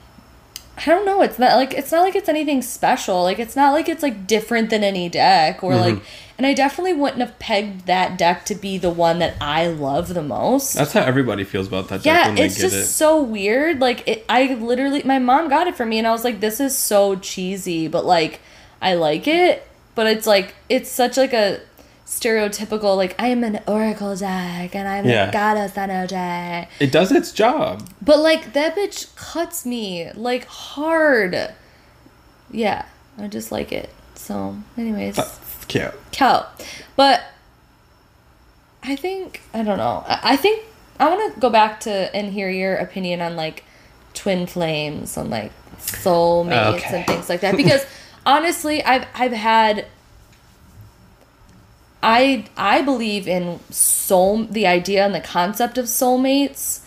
I don't know. It's not like it's not like it's anything special. Like it's not like it's like different than any deck or like. Mm-hmm. And I definitely wouldn't have pegged that deck to be the one that I love the most. That's how everybody feels about that deck Yeah, when they it's just it. so weird. Like it, I literally, my mom got it for me, and I was like, "This is so cheesy," but like, I like it. But it's like it's such like a stereotypical like I am an oracle deck and I'm Yeah. a goddess energy. It does its job. But like that bitch cuts me like hard. Yeah, I just like it. So, anyways, That's cute. cow. But I think I don't know. I, I think I want to go back to and hear your opinion on like twin flames and like soulmates Okay. and things like that because honestly, I've I've had I I believe in soul the idea and the concept of soulmates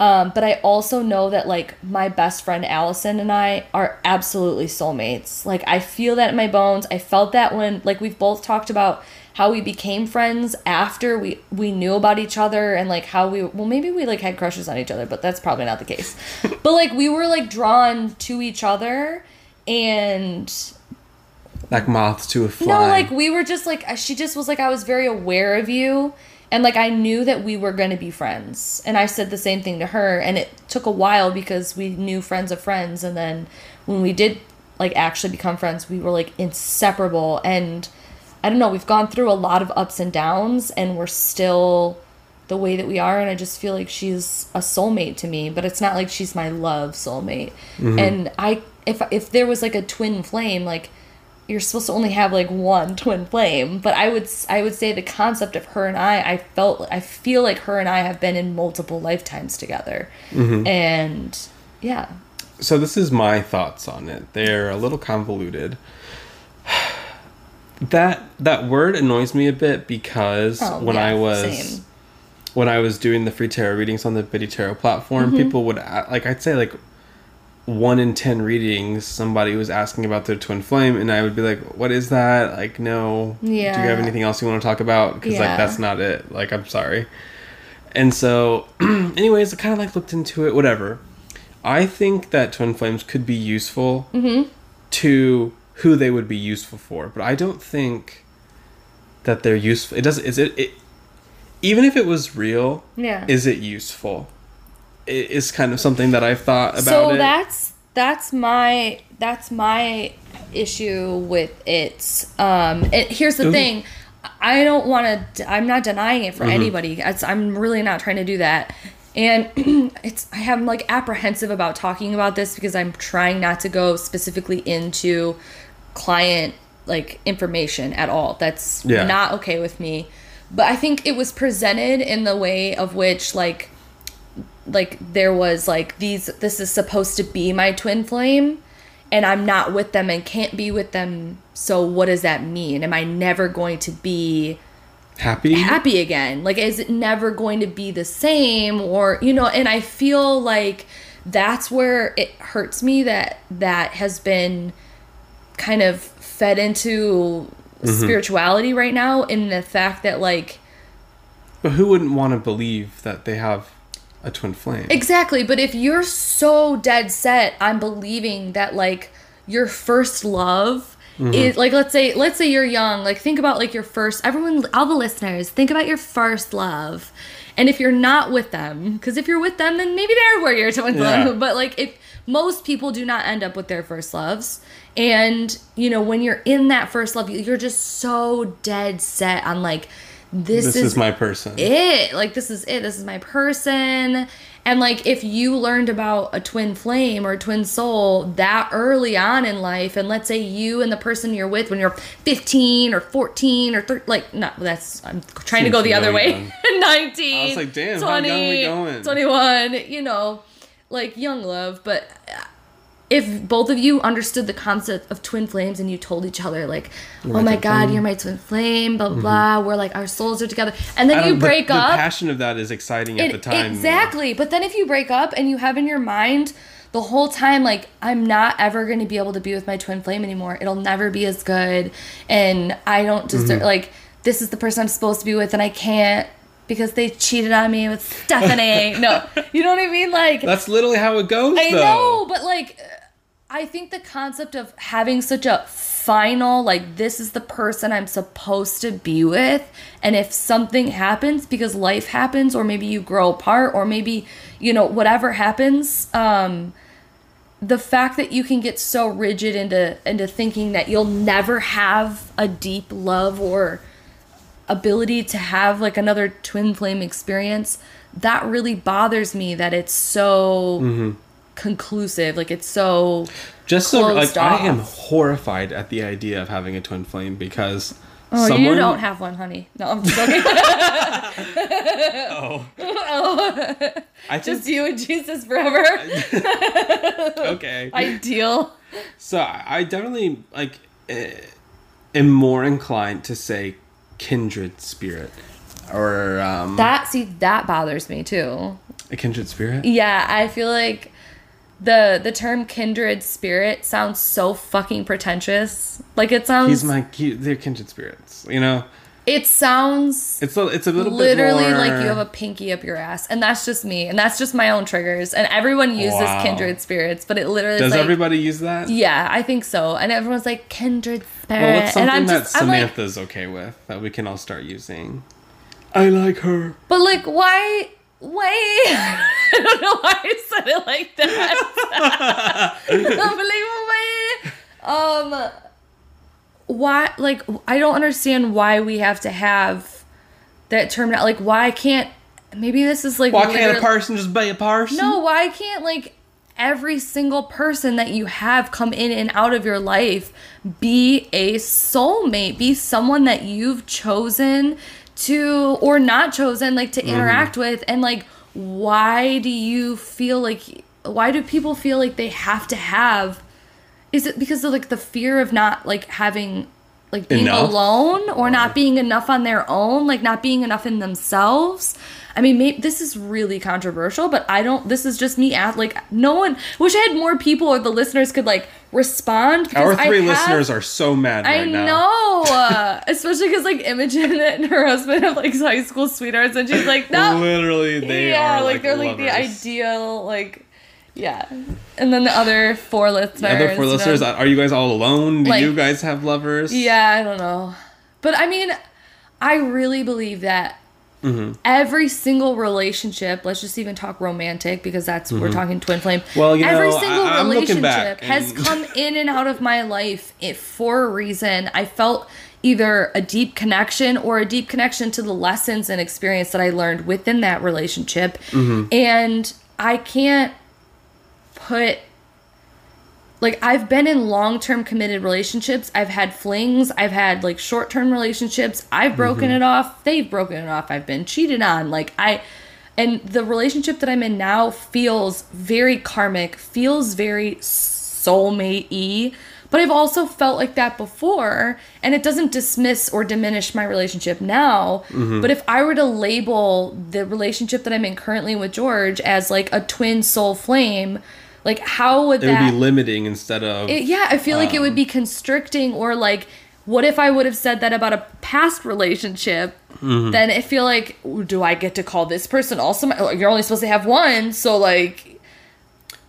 Um, but I also know that like my best friend Allison and I are absolutely soulmates. Like I feel that in my bones. I felt that when like we've both talked about how we became friends after we we knew about each other and like how we well maybe we like had crushes on each other, but that's probably not the case. but like we were like drawn to each other and Like moths to a fly. no, like we were just like she just was like I was very aware of you and like I knew that we were going to be friends. And I said the same thing to her and it took a while because we knew friends of friends and then when we did like actually become friends, we were like inseparable and I don't know, we've gone through a lot of ups and downs and we're still the way that we are and I just feel like she's a soulmate to me, but it's not like she's my love soulmate. Mm-hmm. And I if if there was like a twin flame like you're supposed to only have like one twin flame but i would i would say the concept of her and i i felt i feel like her and i have been in multiple lifetimes together and yeah so this is my thoughts on it. They're a little convoluted. That that word annoys me a bit because Oh, when yeah, I was same. when I was doing the free tarot readings on the Biddy Tarot platform, Mm-hmm. people would like I'd say like one in ten readings, somebody was asking about their twin flame, and I would be like, "What is that? Like, no. yeah. Do you have anything else you want to talk about? Because like that's not it. Like, I'm sorry." And so, anyways, I kind of like looked into it. Whatever. I think that twin flames could be useful Mm-hmm. to who they would be useful for, but I don't think that they're useful. It doesn't. Is it? it even if it was real, yeah is it useful? It is kind of something that I've thought about so it. that's that's my that's my issue with it um and here's the Ooh. thing i don't want to i'm not denying it for Mm-hmm. anybody it's, i'm really not trying to do that and it's i am like apprehensive about talking about this because i'm trying not to go specifically into client like information at all that's Yeah. not okay with me but i think it was presented in the way of which like like there was like these this is supposed to be my twin flame and I'm not with them and can't be with them so what does that mean? Am I never going to be Happy? happy again? Like is it never going to be the same or you know and I feel like that's where it hurts me that that has been kind of fed into mm-hmm. spirituality right now in the fact that like But who wouldn't want to believe that they have a twin flame? Exactly, but if you're so dead set on believing that like your first love mm-hmm. is like let's say let's say you're young, like think about like your first everyone all the listeners, think about your first love. And if you're not with them, because if you're with them, then maybe they're where you're twin Yeah. flame. But like if most people do not end up with their first loves. And you know, when you're in that first love, you're just so dead set on like this, this is is my person. it. Like this is it. This is my person. And like if you learned about a twin flame or a twin soul that early on in life, and let's say you and the person you're with when you're 15 or 14 or 13, like no, that's I'm trying to go the other way. 19. I was like, damn, how young we going? 21. You know, like young love, but. If both of you understood the concept of twin flames and you told each other like, "Oh my God, flame." you're my twin flame," blah blah blah, we're like our souls are together, and then you the- break the, up, passion of that is exciting at the time. Exactly. But then if you break up and you have in your mind the whole time, like, I'm not ever going to be able to be with my twin flame anymore. It'll never be as good. And I don't deserve, Mm-hmm. like, this is the person I'm supposed to be with and I can't because they cheated on me with Stephanie. no, you know what I mean? Like, That's literally how it goes, I though. know, but like, I think the concept of having such a final, like, this is the person I'm supposed to be with, and if something happens because life happens, or maybe you grow apart, or maybe, you know, whatever happens, um, the fact that you can get so rigid into into thinking that you'll never have a deep love or ability to have like another twin flame experience that really bothers me that it's so Mm-hmm. Conclusive. Like it's so Just so like closed I am horrified at the idea of having a twin flame because oh someone you don't have one honey. No i'm just joking. Oh. Oh, I think just you and jesus forever. Okay. ideal. So I I definitely like eh, am more inclined to say kindred spirit or um that see that bothers me too. A kindred spirit? Yeah, I feel like the the term kindred spirit sounds so fucking pretentious. Like it sounds He's my he, they're kindred spirits. You know? it sounds It's a it's a little literally bit more like you have a pinky up your ass. And that's just me. And that's just my own triggers. And everyone uses Wow. kindred spirits, but it literally Does like everybody use that? Yeah, I think so. And everyone's like kindred spirit. Well, and something I'm that just I'm like Samantha's okay with that we can all start using? I like her. But like, why? Why? I don't know why I said it like that. Like, why? Um, why? Like, I don't understand why we have to have that term. Like, why can't? Maybe this is like. Why can't a person just be a person? no, why can't like every single person that you have come in and out of your life be a soulmate, be someone that you've chosen to or not chosen like to mm-hmm. interact with and like why do you feel like why do people feel like they have to have is it because of like the fear of not like having like being Enough? alone or not being enough on their own like not being enough in themselves i mean maybe this is really controversial but i don't this is just me at like no one wish i had more people or the listeners could like respond because Our I three have- listeners are so mad I right now. know, uh, especially because like Imogen and her husband have like high school sweethearts, and she's like, no, Literally, they yeah, are like, like, they're like the ideal, like, yeah. And then the other four listeners, The other four you know, listeners, are you guys all alone? Do Like- you guys have lovers? yeah, I don't know, but I mean, I really believe that Mm-hmm. every single relationship, let's just even talk romantic because that's we're talking twin flame. Mm-hmm. Well, you every know, single I- I'm looking back relationship has and- come in and out of my life it, for a reason. I felt either a deep connection or a deep connection to the lessons and experience that I learned within that relationship. Mm-hmm. And I can't put like I've been in long-term committed relationships. I've had flings, I've had like short-term relationships. I've broken Mm-hmm. it off. They've broken it off. I've been cheated on. Like I and the relationship that I'm in now feels very karmic, feels very soulmate-y. But I've also felt like that before, and it doesn't dismiss or diminish my relationship now. Mm-hmm. But if I were to label the relationship that I'm in currently with George as like a twin soul flame, like how would It that would be limiting instead of. it- yeah, I feel like it would be constricting or like what if I would have said that about a past relationship? Mm-hmm. Then I feel like do I get to call this person also my, you're only supposed to have one, so like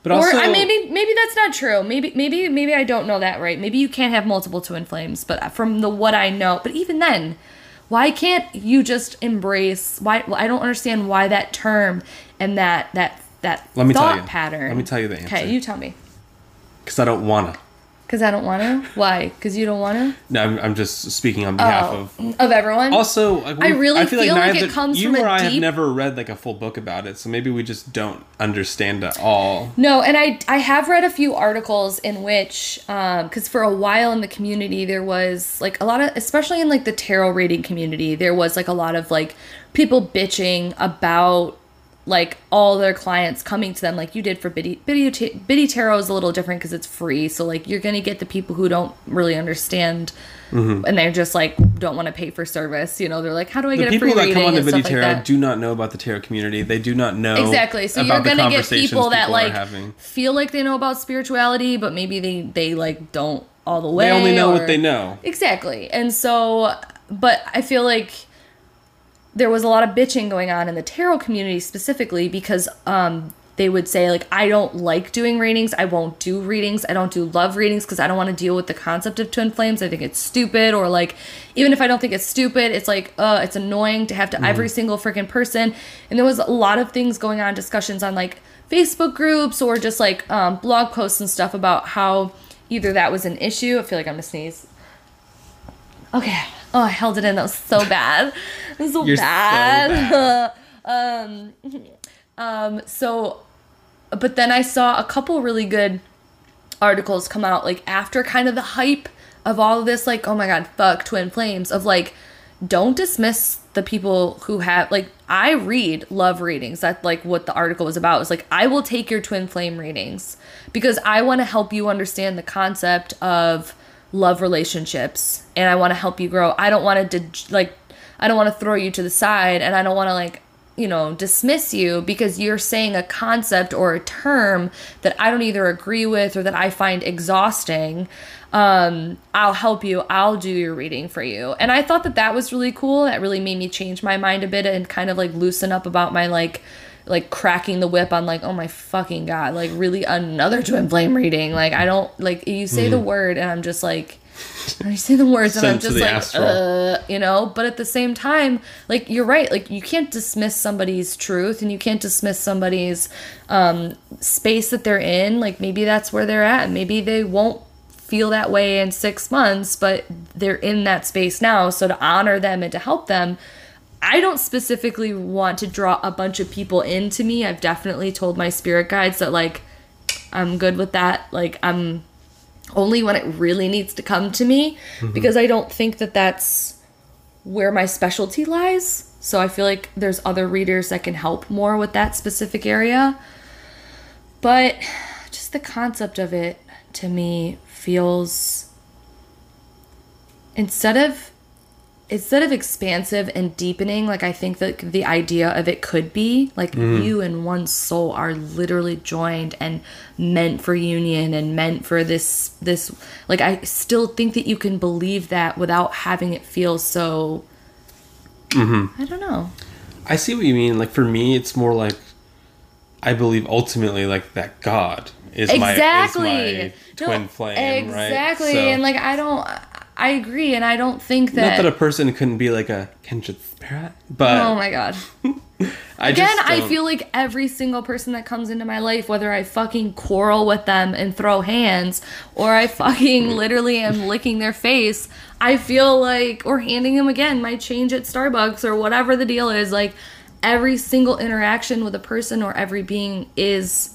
but or also, I, maybe maybe that's not true. Maybe maybe maybe I don't know that right. Maybe you can't have multiple twin flames, but from the what I know, but even then, why can't you just embrace why I don't understand why that term and that that that Let me tell thought you. pattern. Let me tell you the answer. Okay, you tell me. because I don't wanna. Cuz I don't want to? Why? Cuz you don't want to? No, I'm, I'm just speaking on behalf Oh, of. of everyone. Also, like, I we- really feel like it comes you from a or I have never read like a full book about it, so maybe we just don't understand at all. No, and I I have read a few articles in which um cuz for a while in the community there was like a lot of especially in like the tarot reading community there was like a lot of like people bitching about like all their clients coming to them like you did for Biddy Biddy, Biddy Tarot is a little different cuz it's free so like you're going to get the people who don't really understand Mm-hmm. and they're just like don't want to pay for service you know they're like how do I The get a people free that come on to and Biddy Tarot that do not know about the tarot community. They do not know Exactly. So you're gonna get conversations people that like feel like they know about spirituality, but maybe they they like don't all the way. They only know or- what they know. Exactly. And so, but I feel like there was a lot of bitching going on in the tarot community specifically because um they would say like I don't like doing readings. I won't do readings. I don't do love readings because I don't want to deal with the concept of twin flames. I think it's stupid or like even if I don't think it's stupid, it's like uh it's annoying to have to every single freaking person. And there was a lot of things going on discussions on like Facebook groups or just like um, blog posts and stuff about how either that was an issue. I feel like I'm gonna sneeze. Okay. Oh, I held it in. That was so bad. It was so You're so bad. um, um, so, but then I saw a couple really good articles come out like after kind of the hype of all of this, like, oh my god, fuck twin flames, of like, don't dismiss the people who have like I read love readings. That's like what the article was about. It's like I will take your twin flame readings because I want to help you understand the concept of love relationships and I want to help you grow. I don't want to like I don't want to throw you to the side and I don't want to like you know, dismiss you because you're saying a concept or a term that I don't either agree with or that I find exhausting. Um, I'll help you. I'll do your reading for you. And I thought that that was really cool. That really made me change my mind a bit and kind of like loosen up about my like like cracking the whip on like oh my fucking god like really another twin flame reading like i don't like you say the word and i'm just like I say the words and I'm just like, uh, you know. But at the same time, like you're right. Like you can't dismiss somebody's truth and you can't dismiss somebody's um, space that they're in. Like maybe that's where they're at. Maybe they won't feel that way in six months, but they're in that space now. So to honor them and to help them, I don't specifically want to draw a bunch of people into me. I've definitely told my spirit guides that like I'm good with that. Like I'm only when it really needs to come to me mm-hmm. because I don't think that that's where my specialty lies. So I feel like there's other readers that can help more with that specific area. But just the concept of it to me feels instead of instead of expansive and deepening like i think that the idea of it could be like mm. you and one soul are literally joined and meant for union and meant for this this like i still think that you can believe that without having it feel so mm-hmm. i don't know. I see what you mean. Like for me, it's more like I believe ultimately like that God is exactly my is my twin No, flame, right? exactly. So- and like i don't i agree and i don't think that, not that a person couldn't be like a kindred spirit, but oh my god I Again, I feel like every single person that comes into my life, whether I fucking quarrel with them and throw hands, or I fucking literally am licking their face, I feel like, or handing them again my change at Starbucks or whatever the deal is, like every single interaction with a person or every being is.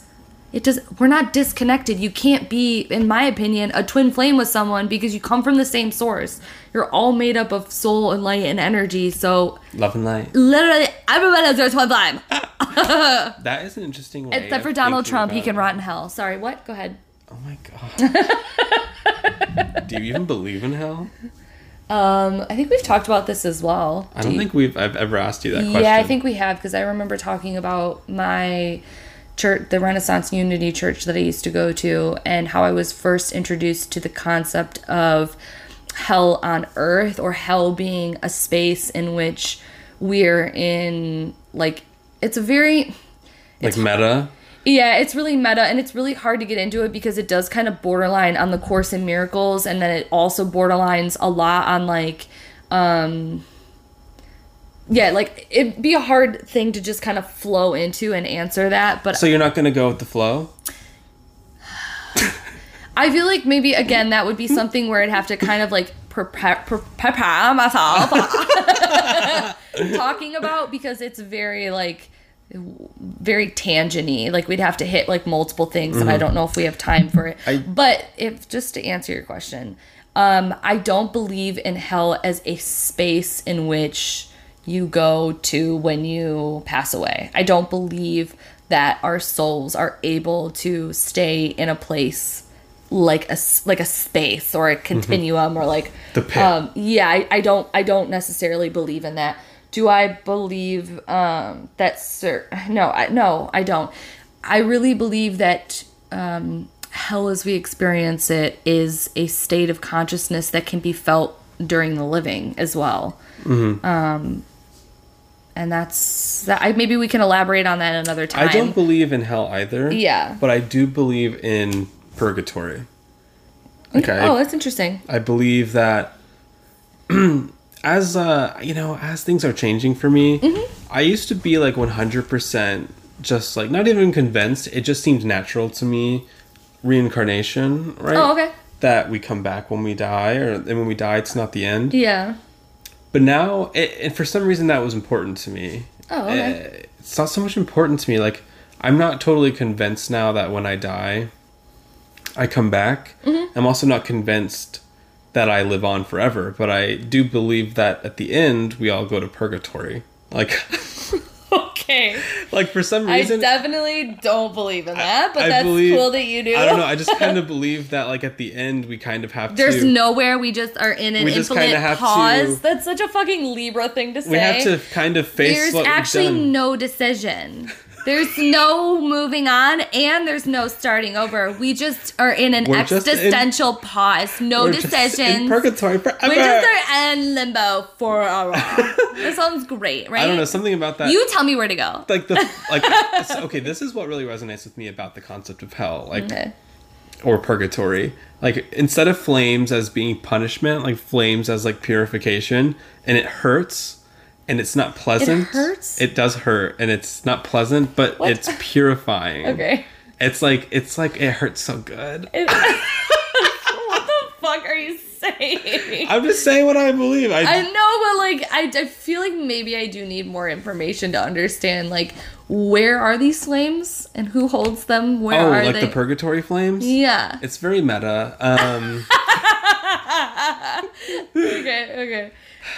It does. We're not disconnected. You can't be, in my opinion, a twin flame with someone because you come from the same source. You're all made up of soul and light and energy. So love and light. literally, everybody is their twin flame. That is an interesting way. Except for Donald Trump, he can it. rot in hell. Sorry, what? Go ahead. Oh my god. Do you even believe in hell? Um, I think we've talked about this as well. I Do don't you- think we've I've ever asked you that question. Yeah, I think we have because I remember talking about my church, the Renaissance Unity Church that I used to go to, and how I was first introduced to the concept of hell on earth or hell being a space in which we're in like it's a very like meta. Yeah, it's really meta and it's really hard to get into it because it does kind of borderline on the Course in Miracles and then it also borderlines a lot on like um yeah, like it'd be a hard thing to just kind of flow into and answer that, but So you're not gonna go with the flow? I feel like maybe again that would be something where I'd have to kind of like prepare, prepare myself talking about because it's very like very tangenty. Like we'd have to hit like multiple things, and I don't know if we have time for it. I- but if just to answer your question, um, I don't believe in hell as a space in which you go to when you pass away. I don't believe that our souls are able to stay in a place like a like a space or a continuum or like The pit. um yeah I, I don't i don't necessarily believe in that. Do i believe um that sir no i no i don't. I really believe that um hell as we experience it is a state of consciousness that can be felt during the living as well. Um and that's that I, maybe we can elaborate on that another time I don't believe in hell either. Yeah. But I do believe in purgatory. Okay. oh that's interesting I believe that as uh you know, as things are changing for me, Mm-hmm. I used to be like 100% just like not even convinced. It just seemed natural to me reincarnation, right? oh okay That we come back when we die or and when we die it's not the end. yeah But now it, and for some reason that was important to me. oh okay Uh, it's not so much important to me. Like, I'm not totally convinced now that when I die, I come back. Mm-hmm. I'm also not convinced that I live on forever, but I do believe that at the end we all go to purgatory. Like, okay. Like for some reason, I definitely don't believe in that, but I that's believe- cool that you do. I don't know. I just kind of believe that like at the end we kind of have There's to. There's nowhere we just are in an We infinite pause. to- That's such a fucking Libra thing to say. we have to kind of face There's actually no decision. There's no moving on and there's no starting over. We just are in an We're just in- existential pause. No We're just in decisions. purgatory forever. We just are in limbo for a while. that sounds great, right? I don't know something about that. You tell me where to go. like the like. okay, this is what really resonates with me about the concept of hell, like Okay. or purgatory. Like instead of flames as being punishment, like flames as like purification, and it hurts. And it's not pleasant. It hurts? It does hurt, and it's not pleasant, but What? it's purifying. Okay. It's like it's like it hurts so good. It- what the fuck are you saying? I'm just saying what I believe. I, I know, but like, I, I feel like maybe I do need more information to understand, like, where are these flames and who holds them? Where oh, are like they? the purgatory flames. yeah. It's very meta. Um, Okay, okay.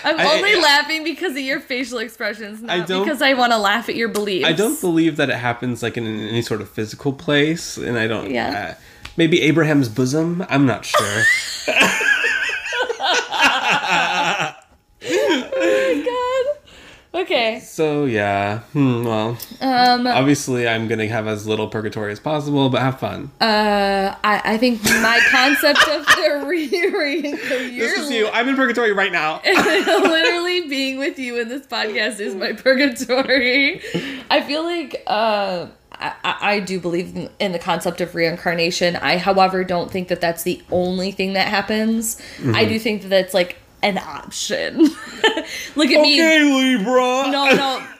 I'm I- only I- laughing because of your facial expressions, not don't- because I want to laugh at your beliefs. I don't believe that it happens like in any sort of physical place, and I don't. Yeah. Uh, maybe Abraham's bosom. I'm not sure. Oh my god. Okay. so yeah. Hmm, well, Um. obviously, I'm gonna have as little purgatory as possible, but have fun. Uh. I. I think my concept of the re re this is you. I'm in purgatory right now. literally being with you in this podcast is my purgatory. I feel like uh, I, I do believe in- the concept of reincarnation. I, however, don't think that that's the only thing that happens. I do think that that's like an option. Look at me. okay, Libra. No,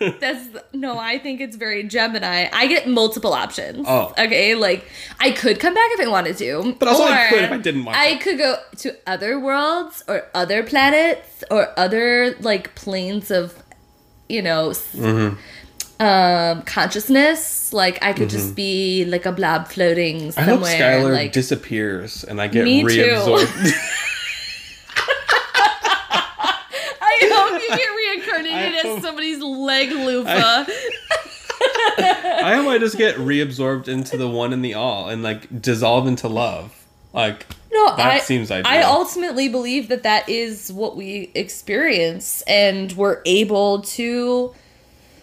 no, that's no. I think it's very Gemini. I get multiple options. Oh. okay. Like I could come back if I wanted to, But also I could if I didn't want I to. could go to other worlds or other planets or other like planes of, you know, Mm-hmm. um, consciousness. Like I could just be like a blob floating Mm-hmm. I hope somewhere. Skylar like disappears and I get Me reabsorbed. I hope you get reincarnated I as hope- somebody's leg loofah. I hope I just get reabsorbed into the one and the all and like dissolve into love. Like No, that I, seems ideal. I ultimately believe that that is what we experience, and we're able to.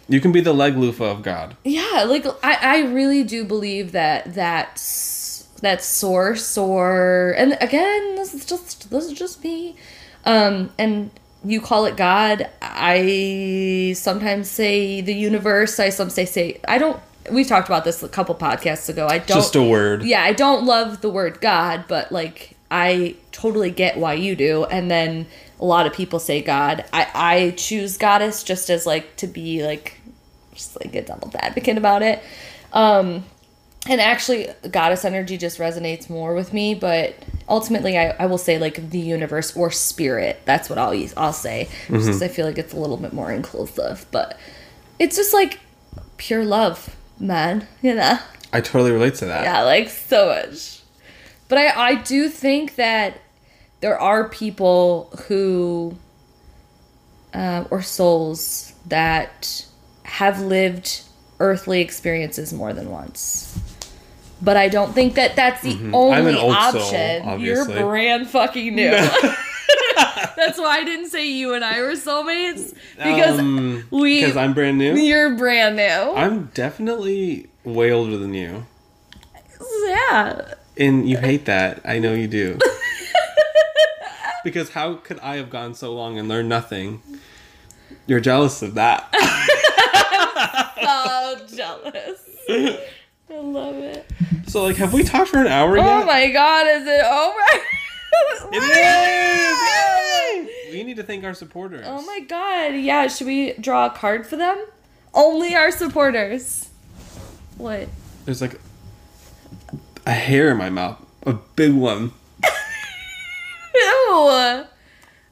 you can be the leg loofah of God. Yeah, like I, I really do believe that that's that source, or and again, this is just this is just me, um, and you call it God. I sometimes say the universe. I some say say I don't. We've talked about this a couple podcasts ago. I don't Just a word. yeah, I don't love the word God, but like I totally get why you do. And then a lot of people say God. I I choose goddess just as like to be like just like a devil's advocate about it. Um and actually goddess energy just resonates more with me, but ultimately I, I will say like the universe or spirit. That's what I'll use I'll say. Just 'cause I feel like it's a little bit more inclusive. But it's just like pure love, man. You know? I totally relate to that. Yeah, like so much. But I, I do think that there are people who, uh, or souls that have lived earthly experiences more than once. But I don't think that that's the I'm only an old soul, option. obviously. You're brand fucking new. that's why I didn't say you and I were soulmates because Um, we. because I'm brand new. You're brand new. I'm definitely way older than you. yeah. And you hate that. I know you do. because how could I have gone so long and learned nothing? You're jealous of that. so jealous. I love it. so, like, have we talked for an hour yet? Oh my god, is it over? It is! Yay! We need to thank our supporters. Oh my god, yeah, should we draw a card for them? Only our supporters. What? There's like a hair in my mouth. A big one. Ew!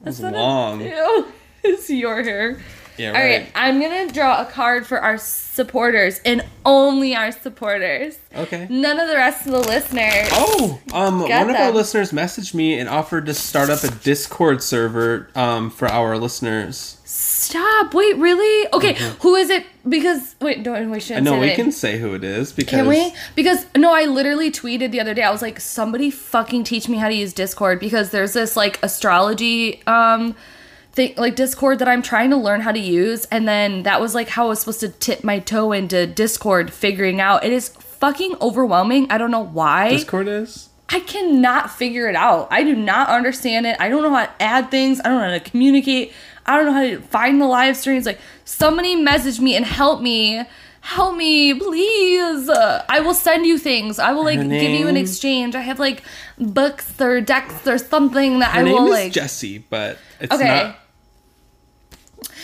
It's not a- long. Ew. It's your hair. Yeah, All right, right. I'm gonna draw a card for our supporters and only our supporters. Okay. None of the rest of the listeners. Oh, um, one Got of our listeners messaged me and offered to start up a Discord server um, for our listeners. Stop! Wait, really? Okay, who is it? Because wait, don't we shouldn't Mm-hmm. we the can say who it is because Can we? Because no, I literally tweeted the other day. I was like, somebody fucking teach me how to use Discord because there's this like astrology um thing like Discord that I'm trying to learn how to use, and then that was like how I was supposed to tip my toe into Discord figuring out. It is fucking overwhelming. I don't know why. Discord is. I cannot figure it out. I do not understand it. I don't know how to add things. I don't know how to communicate. I don't know how to find the live streams. Like, somebody message me and help me. Help me, please. I will send you things. I will like give you an exchange. I have like books or decks or something that Her I name will is like. Jessie, but it's Okay. not.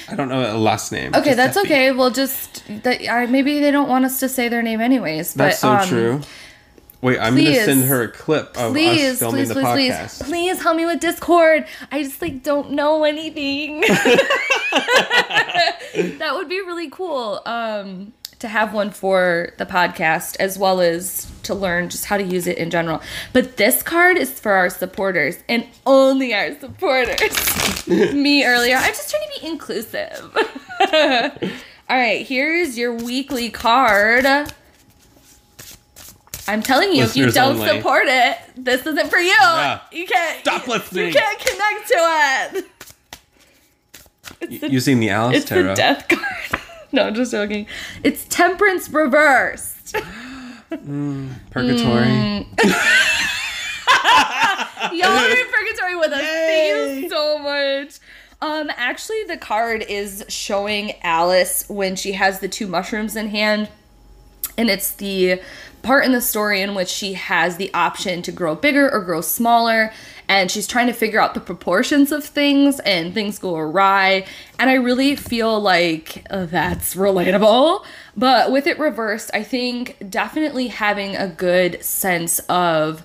I don't know a last name. Okay, that's Jessie. okay. We'll just that. I, maybe they don't want us to say their name anyways. But, That's so um, true. Wait, I'm please. to send her a clip of please, us filming please, the please, please, please help me with Discord. I just like don't know anything. that would be really cool. Um, to have one for the podcast as well as to learn just how to use it in general. But this card is for our supporters and only our supporters. me earlier. I'm just trying to be inclusive. All right, here's your weekly card. I'm telling you, if you don't only. support it, this isn't for you. Yeah. You can't Stop you, listening. You can't connect to it. It's the, Using the Alice it's the Tarot. death card. no, I'm just joking. It's temperance reversed. Purgatory. Mm. Y'all are in purgatory with us. Thank you so much. Um, actually, the card is showing Alice when she has the two mushrooms in hand, and it's the part in the story in which she has the option to grow bigger or grow smaller, and she's trying to figure out the proportions of things, and things go awry. And I really feel like uh, that's relatable. But with it reversed, I think definitely having a good sense of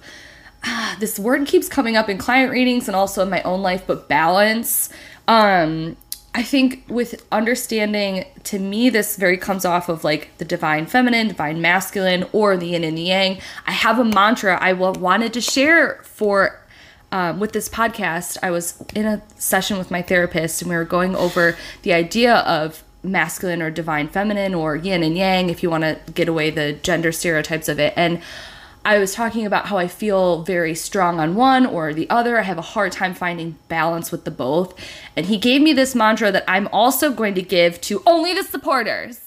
ah, this word keeps coming up in client readings and also in my own life, but balance. Um, I think with understanding, to me, this very comes off of like the divine feminine, divine masculine, or the yin and the yang. I have a mantra I wanted to share for um, with this podcast. I was in a session with my therapist, and we were going over the idea of masculine or divine feminine, or yin and yang, if you want to get away the gender stereotypes of it. And I was talking about how I feel very strong on one or the other. I have a hard time finding balance with the both. And he gave me this mantra that I'm also going to give to only the supporters.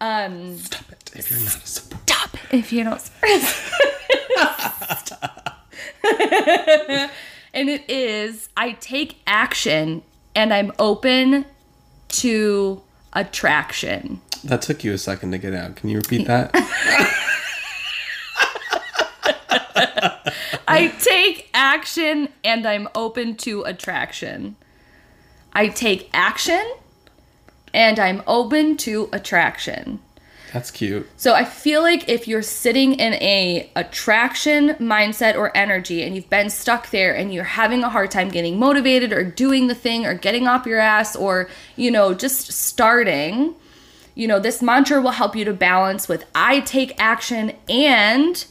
Um, Stop it if you're not a supporter. stop if you don't. and it is I take action and I'm open to attraction. That took you a second to get out. Can you repeat that? I take action and I'm open to attraction. I take action and I'm open to attraction. That's cute. So I feel like if you're sitting in a attraction mindset or energy and you've been stuck there and you're having a hard time getting motivated or doing the thing or getting off your ass or you know just starting, you know, this mantra will help you to balance with I take action and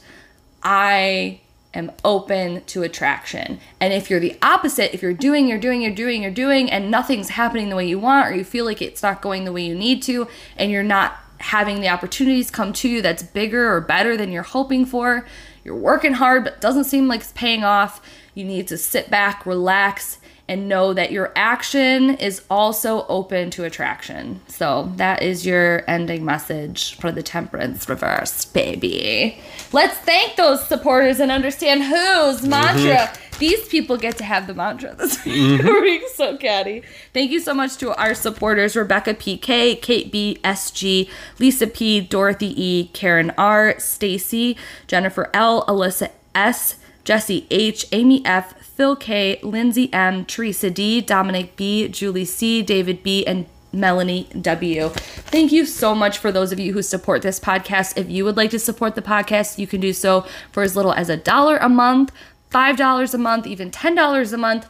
I am open to attraction. And if you're the opposite, if you're doing, you're doing, you're doing, you're doing, and nothing's happening the way you want, or you feel like it's not going the way you need to, and you're not having the opportunities come to you that's bigger or better than you're hoping for, you're working hard, but doesn't seem like it's paying off, you need to sit back, relax, and know that your action is also open to attraction. So that is your ending message for the temperance reverse, baby. Let's thank those supporters and understand whose mantra. Mm-hmm. These people get to have the mantra this week. We're being so catty. Thank you so much to our supporters Rebecca PK, Kate B, SG, Lisa P, Dorothy E, Karen R, Stacy, Jennifer L, Alyssa S, Jesse H, Amy F, Phil K, Lindsay M, Teresa D, Dominic B, Julie C, David B, and Melanie W. Thank you so much for those of you who support this podcast. If you would like to support the podcast, you can do so for as little as a dollar a month, $5 a month, even $10 a month.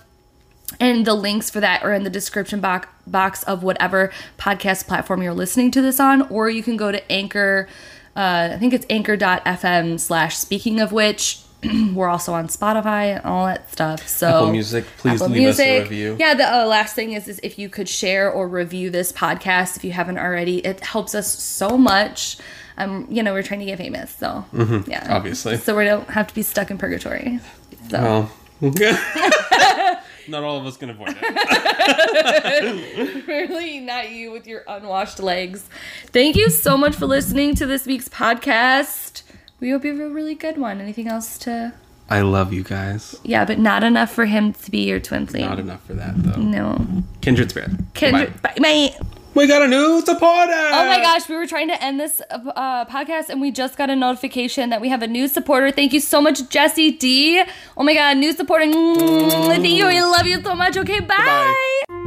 And the links for that are in the description box box of whatever podcast platform you're listening to this on, or you can go to Anchor. Uh, I think it's anchor.fm slash speaking of which. We're also on Spotify, and all that stuff. So Apple Music, please leave us a review. Yeah, the uh, last thing is, is if you could share or review this podcast if you haven't already. It helps us so much. Um, you know, we're trying to get famous, so yeah, obviously. So we don't have to be stuck in purgatory. So Well, not all of us can avoid it. really not you with your unwashed legs. Thank you so much for listening to this week's podcast. We hope you have a really good one. Anything else to? I love you guys. Yeah, but not enough for him to be your twin flame. Not enough for that though. No. Kindred spirit. Kindred. Bye. bye. We got a new supporter. Oh my gosh, we were trying to end this uh, podcast and we just got a notification that we have a new supporter. Thank you so much, Jesse D. Oh my god, new supporter. Thank you. We love you so much. Okay, bye. Goodbye.